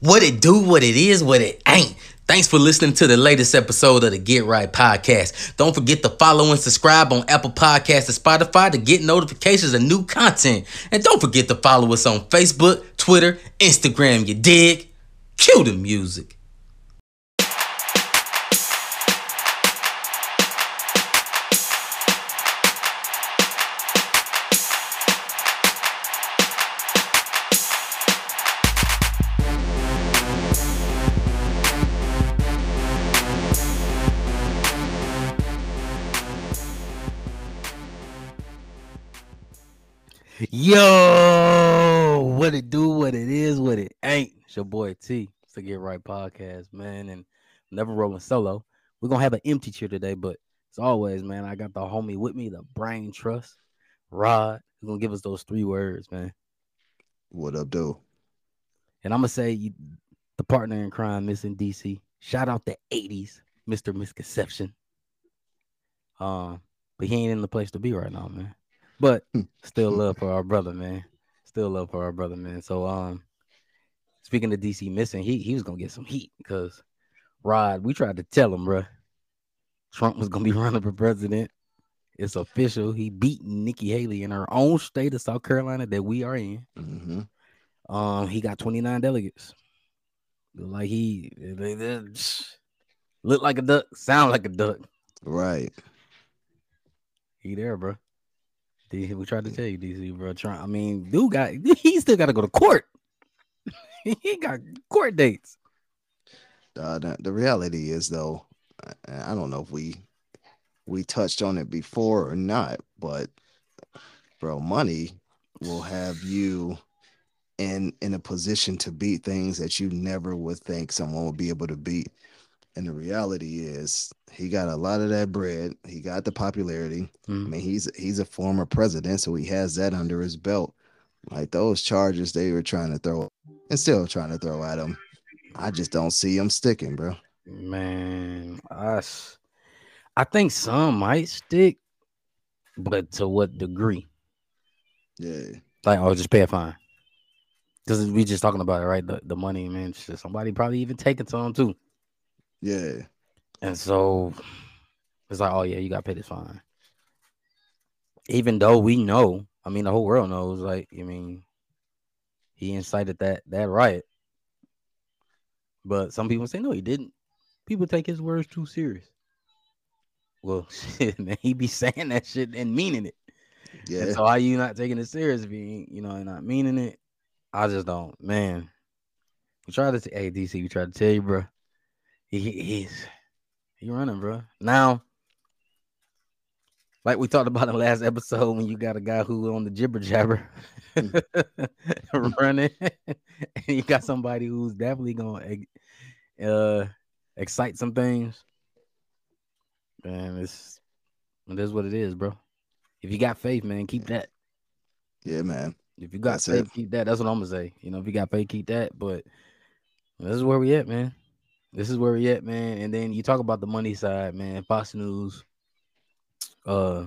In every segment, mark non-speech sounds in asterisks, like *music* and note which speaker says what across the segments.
Speaker 1: What it do, what it is, what it ain't. Thanks for listening to the latest episode of the Get Right Podcast. Don't forget to follow and subscribe on Apple Podcasts and Spotify to get notifications of new content. And don't forget to follow us on Facebook, Twitter, Instagram, you dig? Cue the music. Yo, what it do, what it is, what it ain't. It's your boy T. It's the Get Right Podcast, man, and never rolling solo. We're gonna have an empty chair today, but as always, man, I got the homie with me, the brain trust, Rod. He's gonna give us those three words, man.
Speaker 2: What up, dude?
Speaker 1: And I'm gonna say you, the partner in crime, missing DC. Shout out the 80s, Mr. Misconception. Um, but he ain't in the place to be right now, man. But
Speaker 2: Hmm.
Speaker 1: still love for our brother, man. Still love for our brother, man. So um speaking of DC missing, he he was gonna get some heat because Rod, we tried to tell him, bro. Trump was gonna be *laughs* running for president. It's official. He beat Nikki Haley in her own state of South Carolina that we are in.
Speaker 2: hmm
Speaker 1: Um, he got 29 delegates. Look Like he look like a duck, sound like a duck.
Speaker 2: Right.
Speaker 1: He there, bro. D- We tried to tell you, DC, bro. Try, I mean, dude got he still got to go to court. *laughs* he got court dates.
Speaker 2: Uh, the, the reality is, though, I, I don't know if we we touched on it before or not, but bro, money will have you in in a position to beat things that you never would think someone would be able to beat. And the reality is, he got a lot of that bread. He got the popularity. I
Speaker 1: Mm.
Speaker 2: mean, he's he's a former president, so he has that under his belt. Like those charges they were trying to throw and still trying to throw at him. I just don't see him sticking, bro.
Speaker 1: Man, i think some might stick, but to what degree?
Speaker 2: Yeah.
Speaker 1: Like, oh, just pay a fine. Because we just talking about it, right? The, the money, man. Shit, somebody probably even taking some too.
Speaker 2: Yeah.
Speaker 1: And so it's like, oh yeah, you gotta pay this fine. Even though we know, I mean, the whole world knows, like, I mean, he incited that that riot. But some people say no, he didn't. People take his words too serious. Well, *laughs* shit, man, he be saying that shit and meaning it.
Speaker 2: Yeah.
Speaker 1: And so how you not taking it serious if you you know, and not meaning it? I just don't, man. We tried to, t- hey DC, we tried to tell you, bro. He, he- he's he running, bro. Now, like we talked about in the last episode, when you got a guy who on the jibber jabber *laughs* running, *laughs* and you got somebody who's definitely gonna uh excite some things. Man, it's it is what it is, bro. If you got faith, man, keep that.
Speaker 2: Yeah, man.
Speaker 1: If you got
Speaker 2: That's
Speaker 1: faith,
Speaker 2: it.
Speaker 1: keep that. That's what I'm gonna say. You know, if you got faith, keep that. But this is where we at, man. This is where we at, man. And then you talk about the money side, man. Fox News, uh,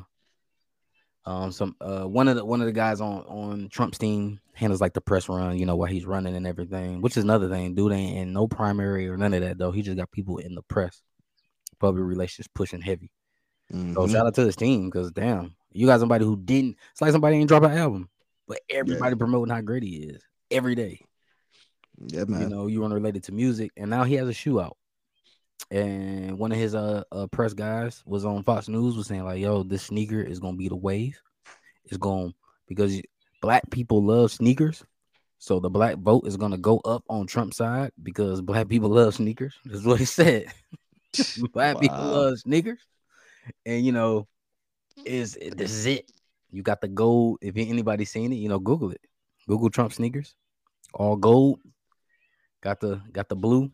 Speaker 1: um, some uh, one of the one of the guys on on Trump's team handles like the press run, you know, while he's running and everything. Which is another thing, dude ain't in no primary or none of that though. He just got people in the press, public relations pushing heavy. So
Speaker 2: Mhm.
Speaker 1: shout out to his team because damn, you got somebody who didn't. It's like somebody ain't drop an album, but everybody promoting how great he is every day.
Speaker 2: Yeah, man.
Speaker 1: You know, you unrelated to music, and now he has a shoe out. And one of his uh, uh press guys was on Fox News was saying like, "Yo, this sneaker is gonna be the wave. It's going because black people love sneakers." So the black vote is gonna go up on Trump's side because black people love sneakers. *laughs* Is what he said. *laughs* black people love sneakers, and you know, is this is it? You got the gold. If anybody seen it, you know, Google it. Google Trump sneakers, all gold. Got the got the blue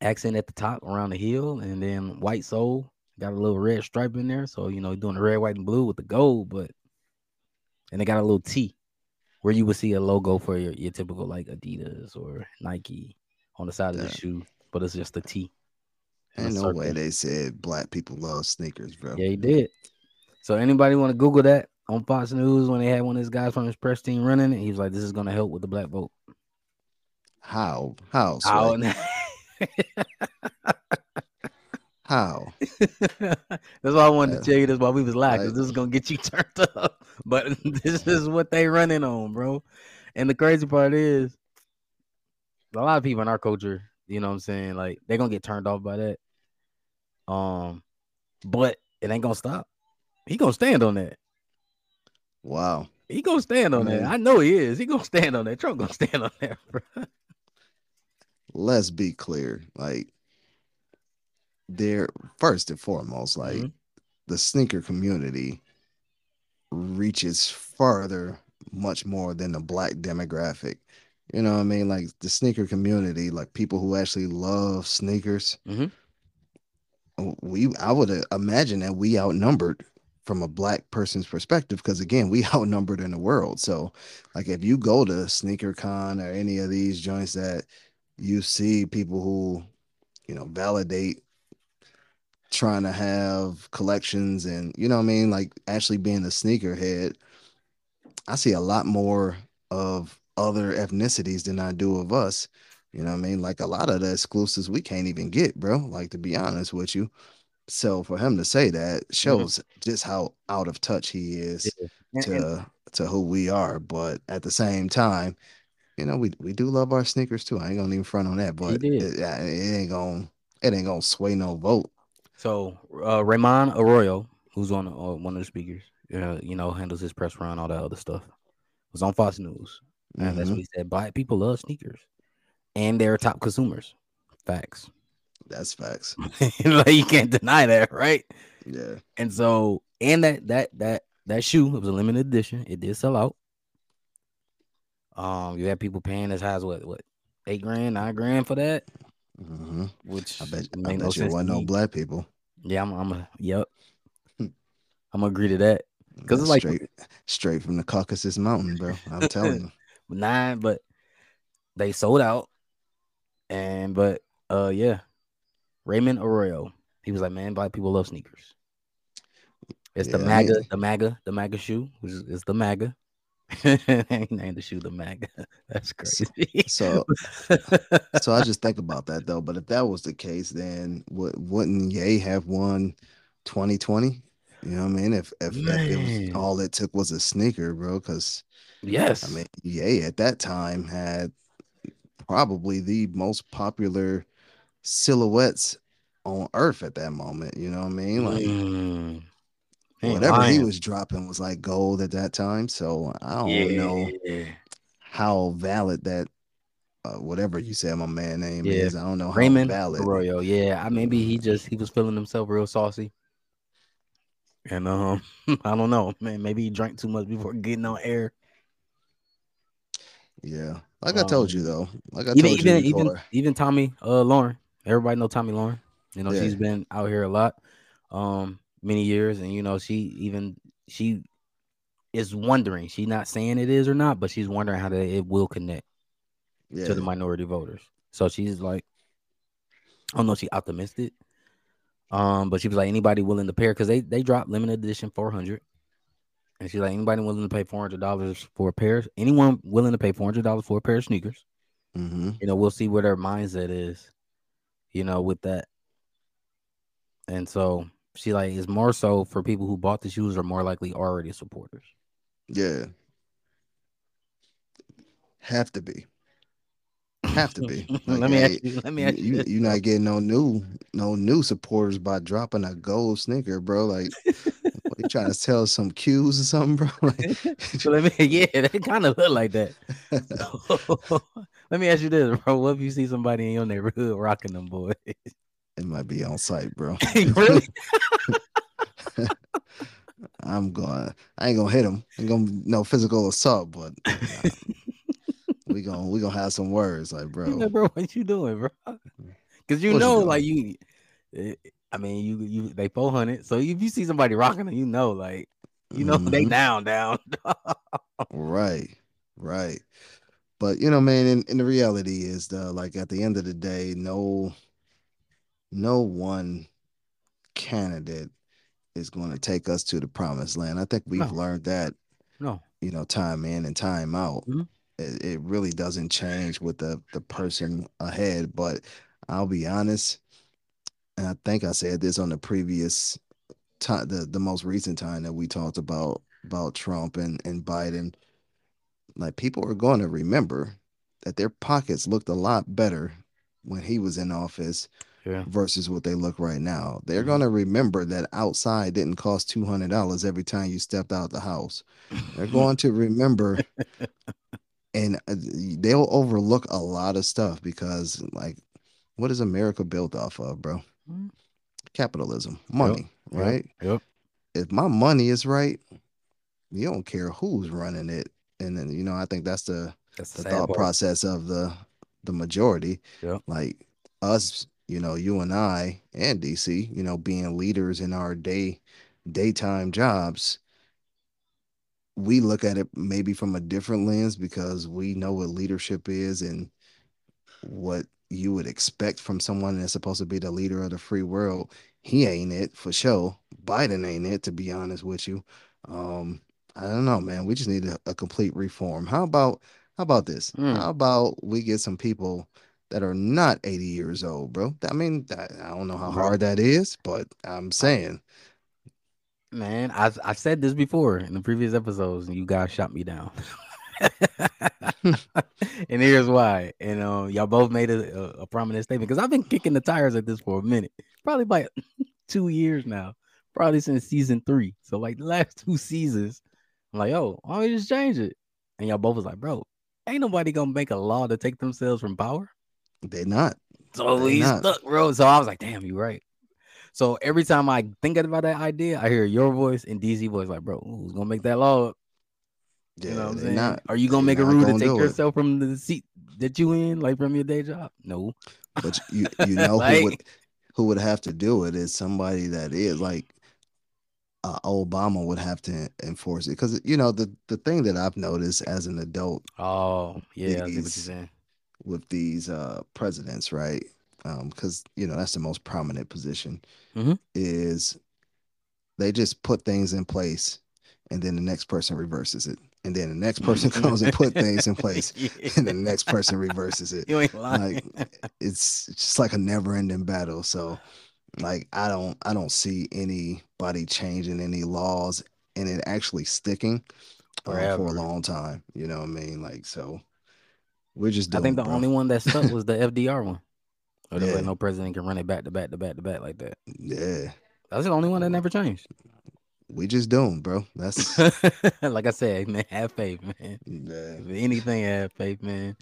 Speaker 1: accent at the top around the heel, and then white sole. Got a little red stripe in there, so you know, doing the red, white, and blue with the gold. But and they got a little T where you would see a logo for your, your typical like Adidas or Nike on the side of the shoe, but it's just a T. and
Speaker 2: Ain't no way they said black people love sneakers, bro.
Speaker 1: Yeah, he did. So anybody want to Google that on Fox News when they had one of these guys from his press team running it? He was like, "This is gonna help with the black vote."
Speaker 2: How? How?
Speaker 1: How? *laughs*
Speaker 2: How?
Speaker 1: That's why I wanted
Speaker 2: Uh,
Speaker 1: to tell you this while we was live, 'cause
Speaker 2: like-
Speaker 1: this is gonna get you *laughs* turned up. But *laughs* this is what they running on, bro. And the crazy part is, a lot of people in our culture, you know what I'm saying, like they're gonna get turned off by that. Um, but it ain't gonna stop. He gonna stand on that.
Speaker 2: Wow.
Speaker 1: He gonna stand on that. I know he is. He gonna stand on that. Trump gonna stand on that, bro.
Speaker 2: Let's be clear. Like, there first and foremost, like
Speaker 1: Mhm.
Speaker 2: the sneaker community reaches farther, much more than the black demographic. You know what I mean? Like the sneaker community, like people who actually love sneakers.
Speaker 1: Mhm.
Speaker 2: We, I would imagine that we outnumbered from a black person's perspective because again, we *laughs* outnumbered in the world. So, like, if you go to Sneaker Con or any of these joints that you see people who, you know, validate trying to have collections and you know what I mean, like actually being a sneakerhead, I see a lot more of other ethnicities than I do of us. You know what I mean? Like a lot of the exclusives we can't even get, bro. Like to be honest with you. So for him to say that mm-hmm. shows just how out of touch he is
Speaker 1: and-
Speaker 2: to to who we are. But at the same time, you know, we we do love our sneakers too. I ain't gonna even front on that, but it, uh, it ain't gonna it ain't gonna sway no vote.
Speaker 1: So uh Raymond Arroyo, who's on uh, one of the speakers, uh, you know, handles his press run, all that other stuff, was on Fox News, and that's
Speaker 2: Mhm.
Speaker 1: what he said. Black people love sneakers, and they're top consumers. Facts.
Speaker 2: That's facts. *laughs*
Speaker 1: like you can't deny that, right?
Speaker 2: Yeah.
Speaker 1: And so, and that that that that shoe it was a limited edition. It did sell out. Um, you had people paying as high as what what eight grand, nine grand for that,
Speaker 2: hmm
Speaker 1: which
Speaker 2: I bet I
Speaker 1: made no
Speaker 2: bet you wasn't no black people.
Speaker 1: Yeah, I'm. I'm a yep.
Speaker 2: Hmm.
Speaker 1: I'm gonna agree to that because it's like-
Speaker 2: straight straight from the Caucasus Mountain, bro. I'm *laughs* telling you.
Speaker 1: nine, but they sold out. And but uh yeah, Raymond Arroyo, he was like, man, black people love sneakers. It's the
Speaker 2: Yeah, I
Speaker 1: MAGA,
Speaker 2: mean-
Speaker 1: the MAGA, the MAGA shoe, which is the MAGA. *laughs* he named the shoe the MAGA. *laughs* That's crazy. *laughs*
Speaker 2: So so I just think about that though. But if that was the case, then would wouldn't Ye have won 2020? You know what I mean? If if, if it was all it took was a sneaker, bro, because
Speaker 1: yes.
Speaker 2: I mean, Ye at that time had probably the most popular silhouettes on earth at that moment. You know what I mean? Like
Speaker 1: Mm.
Speaker 2: Whatever he was dropping was like gold at that time. So I don't know how valid that uh, whatever you said my man name
Speaker 1: Yeah.
Speaker 2: is. I don't know how
Speaker 1: Raymond
Speaker 2: valid.
Speaker 1: Arroyo. Yeah, I maybe he just he was feeling himself real saucy. And um, *laughs* I don't know, man. Maybe he drank too much before getting on air.
Speaker 2: Yeah. Like I told
Speaker 1: Um,
Speaker 2: you though. Like I
Speaker 1: even
Speaker 2: told you
Speaker 1: even
Speaker 2: before.
Speaker 1: even even Tommy uh Lauren. Everybody know Tomi Lahren. You know,
Speaker 2: Yeah.
Speaker 1: she's been out here a lot, um, many years, and you know, she even she is wondering. She's not saying it is or not, but she's wondering how that it will connect
Speaker 2: yeah.
Speaker 1: to the minority voters. So she's like, I don't know, she optimistic. Um, but she was like, anybody willing to pair because they they dropped limited edition 400. And she's like, anybody willing to pay four hundred dollars for a pair? Anyone willing to pay four hundred dollars for a pair of sneakers?
Speaker 2: hmm
Speaker 1: You know, we'll see where their mindset is. You know, with that. And so she like is more so for people who bought the shoes are more likely already supporters.
Speaker 2: Yeah. Have to be. Have to be. *laughs*
Speaker 1: let me
Speaker 2: hey,
Speaker 1: ask you. Let me ask you.
Speaker 2: you,
Speaker 1: bro.
Speaker 2: not getting no new no new supporters by dropping a gold sneaker, bro. Like *laughs* what, you trying to tell some cues or something, bro? *laughs* Like,
Speaker 1: So let me, yeah, they kind of look like that. let me ask you this, bro. What if you see somebody in your neighborhood rocking them, boys?
Speaker 2: It might be on site, bro. *laughs*
Speaker 1: really? *laughs*
Speaker 2: I'm going. I ain't gonna hit him. Ain't gonna no physical assault, but uh, we gonna we gonna have some words, like bro.
Speaker 1: Like, *laughs* bro, what you doing, bro? Because you
Speaker 2: What
Speaker 1: know,
Speaker 2: doing?
Speaker 1: like you, eh, I mean, you you they four hundred. So if you see somebody rocking them, you know, like you know they
Speaker 2: Mhm.
Speaker 1: down down.
Speaker 2: Right, right. But you know, man, and, and the reality is the like at the end of the day, no no one candidate is going to take us to the promised land. I think we've
Speaker 1: No.
Speaker 2: learned that,
Speaker 1: no,
Speaker 2: you know, time in and time out.
Speaker 1: Mhm.
Speaker 2: it, it really doesn't change with the the person ahead. But I'll be honest, and I think I said this on the previous time, the the most recent time that we talked about about Trump and and Biden. Like people are going to remember that their pockets looked a lot better when he was in office
Speaker 1: Yeah.
Speaker 2: versus what they look right now. They're
Speaker 1: Mhm.
Speaker 2: going to remember that outside didn't cost $200 every time you stepped out the house. They're going to remember *laughs* and uh, they'll overlook a lot of stuff because like what is America built off of, bro?
Speaker 1: Mhm.
Speaker 2: Capitalism, money,
Speaker 1: Yep,
Speaker 2: right?
Speaker 1: Yep.
Speaker 2: If my money is right, you don't care who's running it. And then, you know, I think that's the
Speaker 1: That's
Speaker 2: the
Speaker 1: the
Speaker 2: thought
Speaker 1: part.
Speaker 2: process of the the majority.
Speaker 1: Yep.
Speaker 2: Like us, you know, you and I and DC, you know, being leaders in our day daytime jobs, we look at it maybe from a different lens because we know what leadership is and what you would expect from someone that's supposed to be the leader of the free world. He ain't it for sure. Biden ain't it, to be honest with you. Um, I don't know, man. We just need a, a complete reform. How about how about this?
Speaker 1: Mm.
Speaker 2: How about we get some people that are not 80 years old, bro? I mean, I, I don't know how hard that is, but I'm saying
Speaker 1: Man, I I said this before in the previous episodes, and you guys shot me down. *laughs* and here's why. And uh, y'all both made a, a, a prominent statement because I've been kicking the tires at this for a minute, probably by *laughs* two years now, probably since season three. So like the last two seasons, I'm like, oh, why don't we just change it? And y'all both was like, bro, ain't nobody gonna make a law to take themselves from power.
Speaker 2: They're not.
Speaker 1: So
Speaker 2: They
Speaker 1: he's
Speaker 2: not.
Speaker 1: stuck, bro. So I was like, damn, you're right. So every time I think about that idea, I hear your voice and DC voice, like, bro, who's gonna make that law?
Speaker 2: Yeah,
Speaker 1: You know what I'm saying?
Speaker 2: not.
Speaker 1: Are you gonna make a rule to take
Speaker 2: do it.
Speaker 1: yourself from the seat that you in, like from your day job? No.
Speaker 2: But you you know
Speaker 1: Like-
Speaker 2: who would *laughs* who would have to do it is somebody that is like uh, Obama would have to enforce it because you know the the thing that I've noticed as an adult
Speaker 1: Oh, yeah, I see what you're
Speaker 2: These-
Speaker 1: saying.
Speaker 2: With these uh presidents, right? Um, because you know that's the most prominent position
Speaker 1: Mhm.
Speaker 2: is they just put things in place and then the next person reverses it. And then the next person *laughs* comes and put things in place *laughs* and the next person reverses it. *laughs*
Speaker 1: You ain't lying.
Speaker 2: It's just like a never ending battle. So like I don't I don't see anybody changing any laws and it actually sticking uh, for a long time. You know what I mean? Like so we're just
Speaker 1: I think the
Speaker 2: bro.
Speaker 1: only one that stuck was the *laughs* FDR one. Or
Speaker 2: Yeah.
Speaker 1: no president can run it back to back to back to back like that.
Speaker 2: Yeah.
Speaker 1: That's the only one that never changed.
Speaker 2: We just doomed, bro. That's *laughs*
Speaker 1: like I said, man, have faith, man.
Speaker 2: yeah.
Speaker 1: If anything, have faith, man.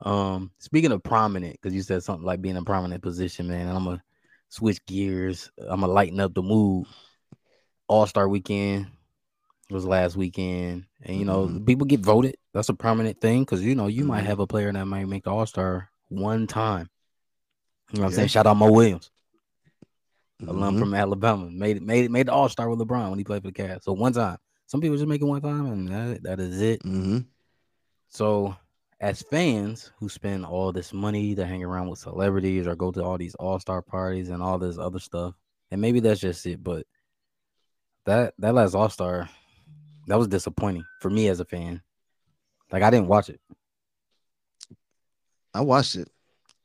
Speaker 1: Um, speaking of prominent, because you said something like being in a prominent position, man. I'm gonna switch gears. I'm gonna lighten up the mood. All Star Weekend was last weekend, and you know
Speaker 2: Mhm.
Speaker 1: people get voted. That's a prominent thing because you know you might
Speaker 2: Mhm.
Speaker 1: have a player that might make the All Star one time. You know what I'm saying? Shout out Mo Williams, alum
Speaker 2: Mhm.
Speaker 1: from Alabama, made it made it made the All Star with LeBron when he played for the Cavs. So one time, some people just make it one time, and that, that is it.
Speaker 2: Mhm.
Speaker 1: So, as fans who spend all this money to hang around with celebrities or go to all these all star parties and all this other stuff, and maybe that's just it, but that that last all star, that was disappointing for me as a fan. Like I didn't watch it.
Speaker 2: I watched it.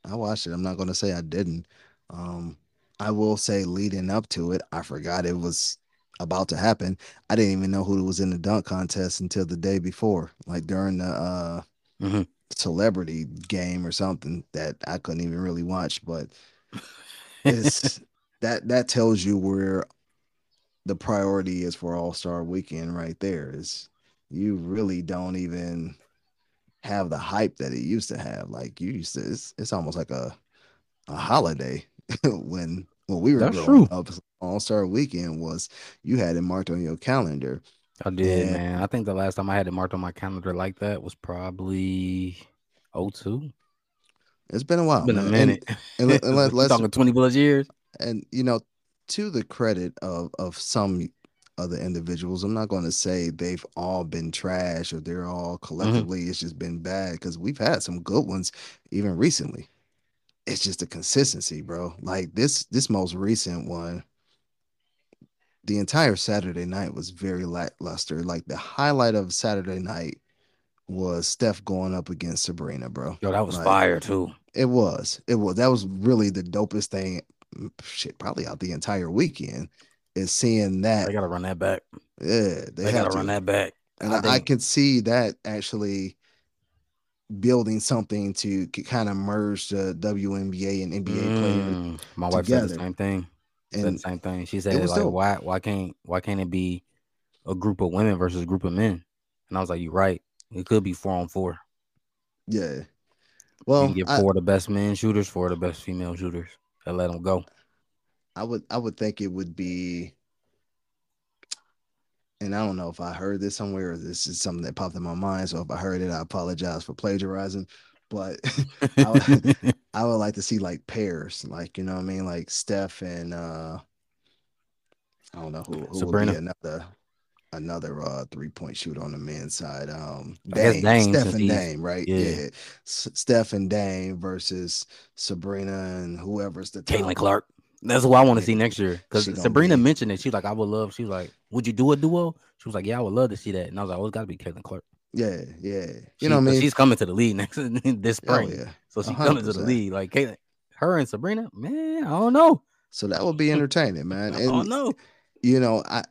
Speaker 2: I watched it. I'm not gonna say I didn't. Um, I will say leading up to it, I forgot it was about to happen. I didn't even know who was in the dunk contest until the day before, like during the uh
Speaker 1: Mhm.
Speaker 2: celebrity game or something that I couldn't even really watch. But *laughs* it's that that tells you where the priority is for All Star Weekend right there. Is you really don't even have the hype that it used to have. Like you used to, it's, it's almost like a a holiday *laughs* when when we were
Speaker 1: That's
Speaker 2: growing
Speaker 1: true.
Speaker 2: up. All Star Weekend was you had it marked on your calendar.
Speaker 1: I did,
Speaker 2: And-
Speaker 1: man. I think the last time I had it marked on my calendar like that was probably 02.
Speaker 2: It's been a while.
Speaker 1: Been a
Speaker 2: man.
Speaker 1: minute.
Speaker 2: and let- and let- *laughs* let's-
Speaker 1: talking 20 plus years.
Speaker 2: and you know to the credit of of some other individuals i'm not going to say they've all been trash or they're all mm-hmm. collectively it's just been bad because we've had some good ones even recently it's just the consistency bro like this this most recent one the entire saturday night was very lackluster like the highlight of saturday night was Steph going up against Sabrina, bro.
Speaker 1: Yo, that was
Speaker 2: Like,
Speaker 1: fire too.
Speaker 2: It was. It was. That was really the dopest thing. Shit, probably out the entire weekend is seeing that.
Speaker 1: They gotta run that back.
Speaker 2: yeah,
Speaker 1: They,
Speaker 2: they,
Speaker 1: gotta run that back.
Speaker 2: and
Speaker 1: I
Speaker 2: I, I can see that actually building something to kind of merge the WNBA and NBA players.
Speaker 1: Mm, my wife said the same thing. Said the same thing. She said like,
Speaker 2: dope.
Speaker 1: why why can't why can't it be a group of women versus a group of men? And I was like, you're right. It could be four on four.
Speaker 2: yeah,
Speaker 1: you
Speaker 2: well,
Speaker 1: can get
Speaker 2: I,
Speaker 1: four of the best men shooters, four of the best female shooters, and let them go.
Speaker 2: I would I would think it would be. And I don't know if I heard this somewhere or this is something that popped in my mind. So if I heard it, I apologize for plagiarizing. But *laughs* I would, *laughs* I would like to see like pairs, like you know what I mean, like Steph and uh I don't know who, who
Speaker 1: Sabrina.
Speaker 2: would be another another uh three point shooter on the men's side. Um Dame,
Speaker 1: Dame,
Speaker 2: Steph and Dame, right?
Speaker 1: yeah.
Speaker 2: Yeah. S- Steph and Dame versus Sabrina and whoever's the.
Speaker 1: Caitlin Clark. That's what I want to
Speaker 2: Yeah.
Speaker 1: see next year. Because Sabrina
Speaker 2: be-
Speaker 1: mentioned it. She's like, I would love. She was like, Would you do a duo? She was like, Yeah, I would love to see that. And I was like, Oh, it's got to be Caitlin Clark.
Speaker 2: Yeah, yeah.
Speaker 1: She-
Speaker 2: You know what I mean?
Speaker 1: She's coming to the league *laughs* next *laughs* this
Speaker 2: Oh
Speaker 1: spring.
Speaker 2: yeah.
Speaker 1: So she's
Speaker 2: A hundred
Speaker 1: coming to the league. Like Caitlin, her and Sabrina, man, I don't know.
Speaker 2: So that would be *laughs* entertaining, man.
Speaker 1: I don't know.
Speaker 2: you know, I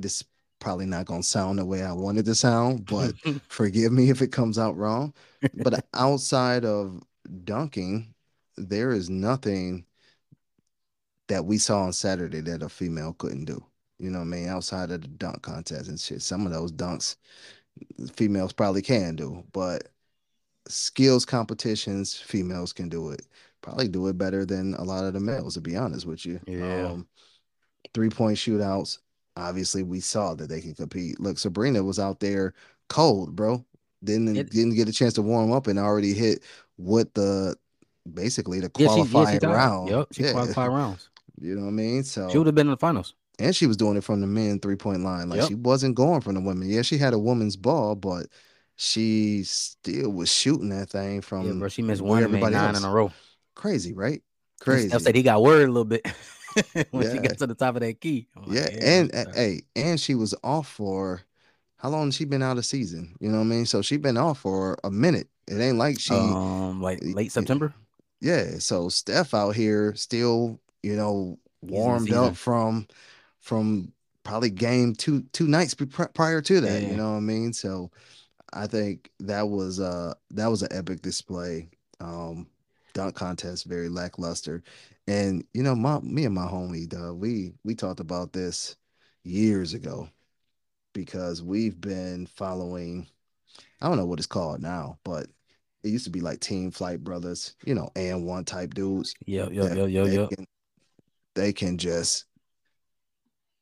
Speaker 2: this probably not gonna sound the way I wanted to sound, but *laughs* forgive me if it comes out wrong. But *laughs* outside of dunking, there is nothing that we saw on Saturday that a female couldn't do. You know what I mean? Outside of the dunk contest and shit. Some of those dunks females probably can do, but skills competitions, females can do it. Probably do it better than a lot of the males, to be honest with you.
Speaker 1: Yeah.
Speaker 2: Um, three point shootouts. Obviously, we saw that they can compete. Look, Sabrina was out there cold, bro. Didn't
Speaker 1: It-
Speaker 2: didn't get a chance to warm up and already hit what the basically the
Speaker 1: yeah, she, yeah, she
Speaker 2: round.
Speaker 1: Yep, she
Speaker 2: Yeah.
Speaker 1: qualified rounds. *laughs*
Speaker 2: You know what I mean? So
Speaker 1: She would have been in the finals.
Speaker 2: and she was doing it from the men three point line. Like
Speaker 1: Yep.
Speaker 2: she wasn't going from the women. Yeah, she had a woman's ball, but she still was shooting that thing from
Speaker 1: Yeah, bro. She missed one
Speaker 2: everybody
Speaker 1: nine
Speaker 2: else.
Speaker 1: in a row.
Speaker 2: crazy, right? Crazy.
Speaker 1: Steph said he got worried a little bit *laughs* *laughs* when she
Speaker 2: Yeah.
Speaker 1: got to the top of that key. Like,
Speaker 2: yeah, and uh, hey, and she was off for how long? has She been out of season. You know what I mean? So she been off for a minute. It ain't like she,
Speaker 1: um, like late September.
Speaker 2: yeah. So Steph out here still, you know, warmed up from from probably game two two nights prior to that.
Speaker 1: Yeah.
Speaker 2: You know what I mean? So I think that was uh that was an epic display. Um, dunk contest very lackluster, and you know my me and my homie, uh, we we talked about this years ago because we've been following. I don't know what it's called now, but it used to be like Team Flight Brothers, you know, and one type dudes.
Speaker 1: Yo, yo,
Speaker 2: that
Speaker 1: yo, yo,
Speaker 2: they. Can, they can just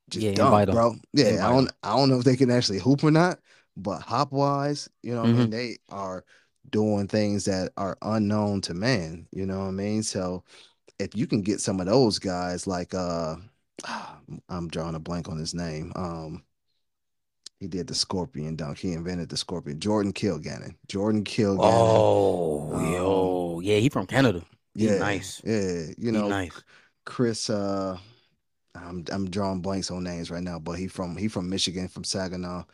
Speaker 2: just
Speaker 1: Yeah,
Speaker 2: dunk, bro. Yeah,
Speaker 1: Invite
Speaker 2: I don't I don't know if they can actually hoop or not, but hop wise, you know what I
Speaker 1: Mm-hmm.
Speaker 2: mean? They are doing things that are unknown to man, you know what I mean? So if you can get some of those guys like uh *sighs* I'm drawing a blank on his name. Um he did the scorpion dunk. He invented the scorpion. Jordan Kilganon. Jordan Kilganon.
Speaker 1: Oh,
Speaker 2: Um,
Speaker 1: yo, yeah, he from Canada. He
Speaker 2: yeah,
Speaker 1: nice.
Speaker 2: Yeah, you know,
Speaker 1: nice.
Speaker 2: Chris uh I'm I'm drawing blanks on names right now, but he from he from Michigan, from Saginaw.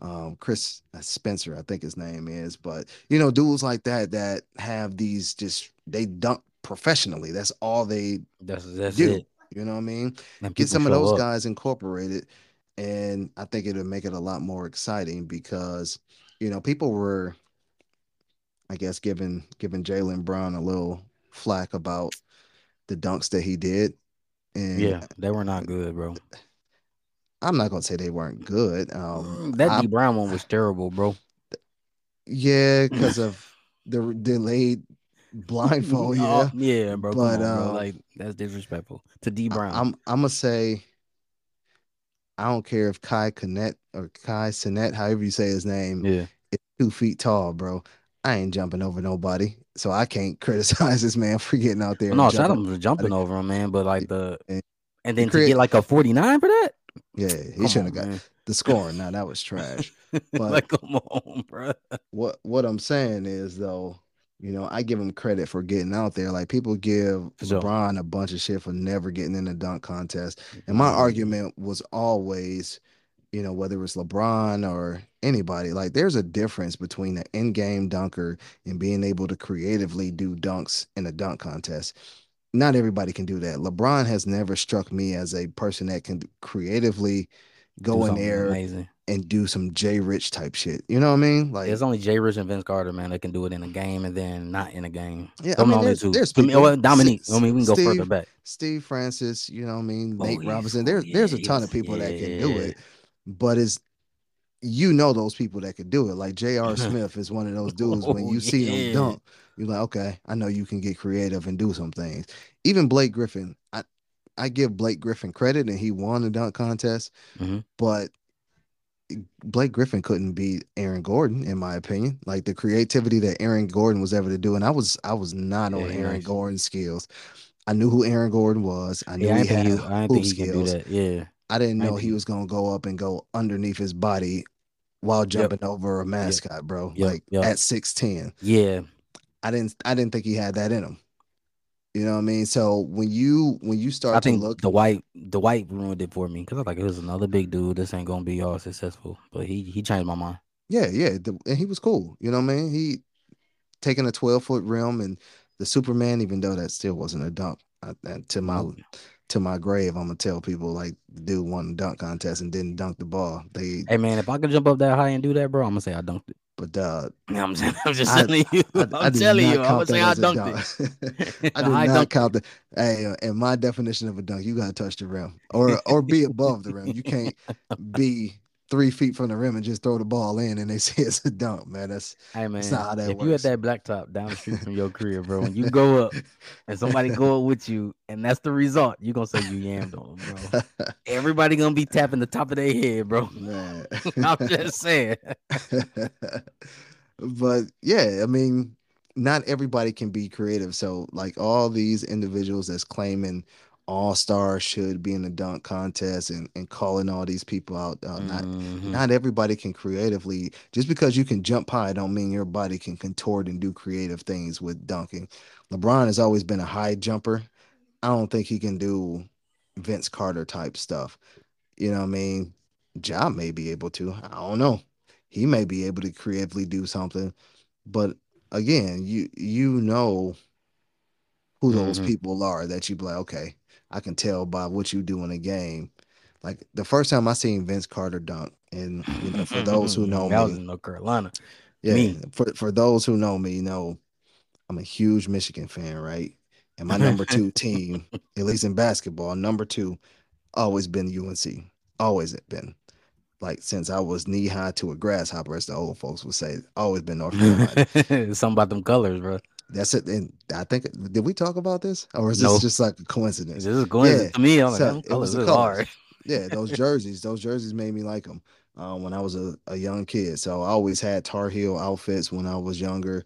Speaker 2: Um Chris Spencer, I think his name is, but you know, dudes like that that have these just they dunk professionally. That's all they
Speaker 1: That's that's
Speaker 2: do.
Speaker 1: it.
Speaker 2: You know what I mean?
Speaker 1: And
Speaker 2: Get some of those
Speaker 1: up.
Speaker 2: guys incorporated, and I think it'll make it a lot more exciting because you know people were, I guess, giving giving Jaylen Brown a little flack about the dunks that he did, and
Speaker 1: Yeah, they were not good, bro.
Speaker 2: I'm not gonna say they weren't good. Um,
Speaker 1: Mm, that Dee Brown one was terrible, bro.
Speaker 2: yeah, because of the delayed blindfold. Yeah, *laughs*
Speaker 1: Oh, yeah, bro.
Speaker 2: But,
Speaker 1: on, bro.
Speaker 2: um,
Speaker 1: Like that's disrespectful to Dee Brown.
Speaker 2: I'm I'm gonna say. I don't care if Kai Connect or Kai Sinet, however you say his name,
Speaker 1: yeah,
Speaker 2: is two feet tall, bro. I ain't jumping over nobody, so I can't *laughs* criticize this man for getting out there.
Speaker 1: no,
Speaker 2: and
Speaker 1: shot
Speaker 2: jumping.
Speaker 1: him was jumping over him, man. But like the
Speaker 2: And-
Speaker 1: and then to get like a 49 for that,
Speaker 2: Yeah, he shouldn't have got the scoring. Now that was trash. *laughs* But-
Speaker 1: like, come on, bro.
Speaker 2: what what I'm saying is though, you know, I give him credit for getting out there. Like people give
Speaker 1: sure.
Speaker 2: LeBron a bunch of shit for never getting in the dunk contest. And my
Speaker 1: Mm-hmm.
Speaker 2: argument was always you know, whether it's LeBron or anybody, like there's a difference between an in-game dunker and being able to creatively do dunks in a dunk contest. Not everybody can do that. LeBron has never struck me as a person that can creatively go in there amazing. And do some Jay Rich type shit. You know what I mean?
Speaker 1: Like it's only Jay Rich and Vince Carter, man, that can do it in a game and then not in a game.
Speaker 2: Yeah, I mean, there's, there's
Speaker 1: people, well, Dominique. I mean, we can Steve, go further back.
Speaker 2: Steve Francis, you know what I mean? Oh, Nate Robinson. There's yeah, there's a ton of people yeah. that can do it but it's you know those people that could do it. Like J.R. *laughs* Smith is one of those dudes. When you oh, see him dunk, you're like, okay, I know you can get creative and do some things. Even Blake Griffin, I I give Blake Griffin credit, and he won the dunk contest, mm-hmm. but Blake Griffin couldn't beat Aaron Gordon, in my opinion. Like the creativity that Aaron Gordon was able to do, and I was I was not yeah, on Aaron nice. Gordon's skills. I knew who Aaron Gordon was. I knew yeah, he I had he, I hoop skills.
Speaker 1: Yeah,
Speaker 2: I didn't know he was gonna go up and go underneath his body while jumping yep. over a mascot, yep. bro. Yep. Like at six ten.
Speaker 1: Yeah.
Speaker 2: I didn't I didn't think he had that in him. You know what I mean? So when you when you start I think look
Speaker 1: the white the white ruined it for me because I was like it was another big dude. This ain't gonna be all successful. But he he changed my mind.
Speaker 2: Yeah, yeah. The, and he was cool. You know what I mean? He taking a 12 foot rim and the Superman, even though that still wasn't a dunk. I, to my mm-hmm. to my grave, I'm gonna tell people like dude won dunk contest and didn't dunk the ball. They
Speaker 1: hey man, if I could jump up that high and do that, bro, I'm gonna say I dunked it.
Speaker 2: But uh,
Speaker 1: I'm, just, *laughs* I'm just I, telling you, I, *laughs* I'm I telling you, I'm gonna I dunked
Speaker 2: it. *laughs* I do not count the. Hey, in my definition of a dunk, you gotta touch the rim or or be above the rim. You can't be three feet from the rim and just throw the ball in and they *laughs* say it's a dunk, man. That's
Speaker 1: hey man. That's not how that if works. you at that blacktop down the street from your career, bro, when you go *laughs* up and somebody go up with you and that's the result, you're gonna say you yammed on them, bro. *laughs* Everybody gonna be tapping the top of their head, bro. I'm just saying.
Speaker 2: but yeah, I mean, not everybody can be creative. So like all these individuals that's claiming all stars should be in the dunk contest and, and calling all these people out. Uh, not mm-hmm. not everybody can creatively. Just because you can jump high, don't mean your body can contort and do creative things with dunking. LeBron has always been a high jumper. I don't think he can do Vince Carter type stuff. You know what I mean? Ja may be able to. I don't know. He may be able to creatively do something, but again, you you know who those mm-hmm. people are that you be like, okay, I can tell by what you do in a game. Like the first time I seen Vince Carter dunk, and you know, for those who *laughs* know
Speaker 1: that
Speaker 2: me,
Speaker 1: was in North Carolina.
Speaker 2: Yeah, me. for for those who know me, you know, I'm a huge Michigan fan, right? And my number two *laughs* team, at least in basketball, number two, always been UNC. Always been. Like since I was knee high to a grasshopper, as the old folks would say, always been North
Speaker 1: Carolina. *laughs* Something about them colors, bro.
Speaker 2: That's it. And I think did we talk about this, or is this no. just like a coincidence?
Speaker 1: This is coincidence yeah. to me. I'm so like, it was hard.
Speaker 2: yeah, *laughs* those jerseys, those jerseys made me like them uh, when I was a, a young kid. So I always had Tar Heel outfits when I was younger.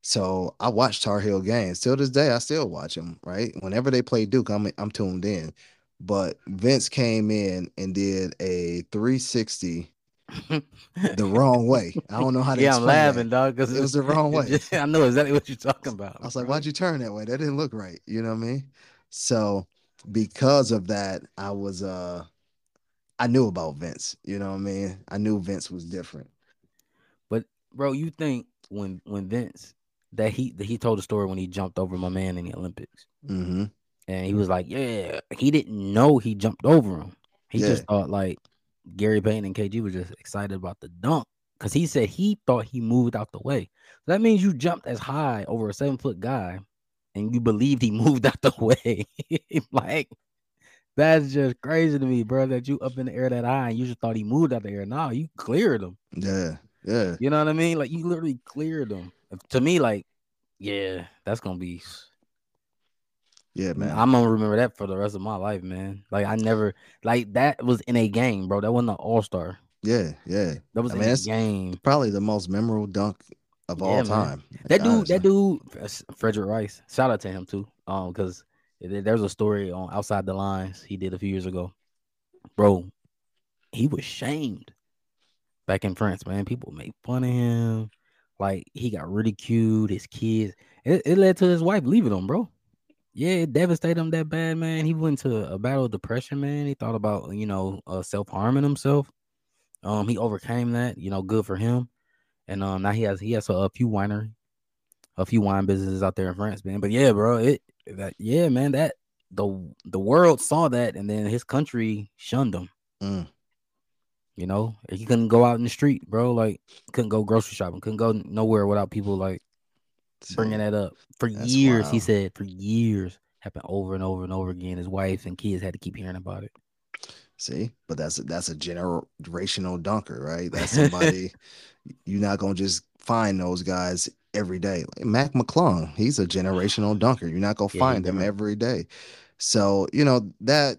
Speaker 2: So I watched Tar Heel games. Till this day, I still watch them. Right, whenever they play Duke, I'm I'm tuned in. But Vince came in and did a 360 *laughs* the wrong way. I don't know how to.
Speaker 1: Yeah, I'm laughing,
Speaker 2: that.
Speaker 1: dog, because
Speaker 2: it was the wrong way. *laughs*
Speaker 1: I know exactly what you're talking about.
Speaker 2: I was like, "Why'd you turn that way? That didn't look right." You know what I mean? So, because of that, I was uh, I knew about Vince. You know what I mean? I knew Vince was different.
Speaker 1: But bro, you think when when Vince that he that he told a story when he jumped over my man in the Olympics,
Speaker 2: mm-hmm.
Speaker 1: and he was like, "Yeah," he didn't know he jumped over him. He yeah. just thought like Gary Payton and KG were just excited about the dunk because he said he thought he moved out the way. So that means you jumped as high over a seven foot guy and you believed he *laughs* moved out the way. *laughs* like, that's just crazy to me, bro. That you up in the air that high and you just thought he moved out the air. No, you cleared him.
Speaker 2: Yeah, yeah.
Speaker 1: You know what I mean? Like you literally cleared him. To me, like, yeah, that's gonna be
Speaker 2: yeah, man.
Speaker 1: I'm gonna remember that for the rest of my life, man. Like I never like that was in a game, bro. That wasn't an all star.
Speaker 2: Yeah, yeah.
Speaker 1: That was I in mean, a game.
Speaker 2: Probably the most memorable dunk of yeah, all man. time.
Speaker 1: That dude, honestly. that dude, Frederick Rice. Shout out to him too. Um, because there's a story on Outside the Lines he did a few years ago. Bro, he was shamed back in France, man. People made fun of him. Like he got ridiculed, his kids. It, it led to his wife leaving him, bro. Yeah, it devastated him that bad, man. He went to a battle of depression, man. He thought about, you know, uh, self harming himself. Um, he overcame that. You know, good for him. And um, now he has he has a, a few winery, a few wine businesses out there in France, man. But yeah, bro, it that yeah, man, that the the world saw that, and then his country shunned him.
Speaker 2: Mm.
Speaker 1: You know, he couldn't go out in the street, bro. Like, couldn't go grocery shopping, couldn't go nowhere without people like bringing that up for
Speaker 2: That's
Speaker 1: years. He said for years, happened over and over and over again. His wife and kids had to keep hearing about it.
Speaker 2: See, but that's a, that's a generational dunker, right? That's *laughs* somebody you're not gonna just find those guys every day. Like Mac McClung, he's a generational dunker. You're not gonna
Speaker 1: Yeah,
Speaker 2: find him every day. So you know that,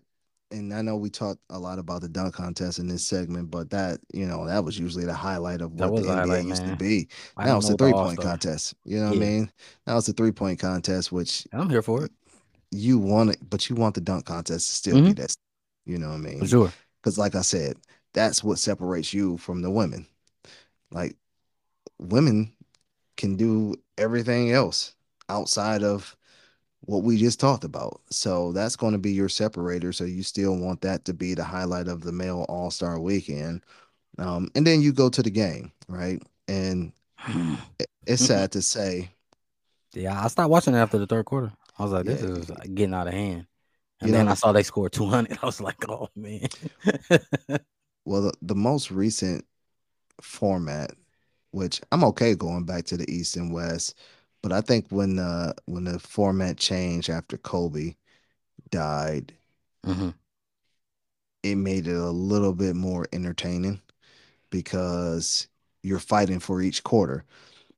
Speaker 2: and I know we talked a lot about the dunk contest in this segment, but that you know that was usually the highlight of what the NBA used to be.
Speaker 1: I
Speaker 2: Now it's a three point contest. You know what I mean? Now it's a three point contest, which
Speaker 1: I'm here for it
Speaker 2: you want it, but you want the dunk contest to still be
Speaker 1: Mhm.
Speaker 2: that. You know what I mean?
Speaker 1: for sure.
Speaker 2: Because, like I said, that's what separates you from the women. Like, women can do everything else outside of what we just talked about. So, that's going to be your separator. So, you still want that to be the highlight of the male all star weekend. Um, and then you go to the game, right? And *sighs* it- it's sad to say,
Speaker 1: Yeah, I stopped watching it after the third quarter. I was like, this
Speaker 2: Yeah.
Speaker 1: is getting out of hand. And
Speaker 2: You
Speaker 1: then
Speaker 2: know-
Speaker 1: I saw they scored 200. *laughs* I was like, oh man. *laughs*
Speaker 2: well, the, the most recent format, which I'm okay going back to the East and West, but I think when uh when the format changed after Kobe died,
Speaker 1: hmm
Speaker 2: it made it a little bit more entertaining because you're fighting for each quarter.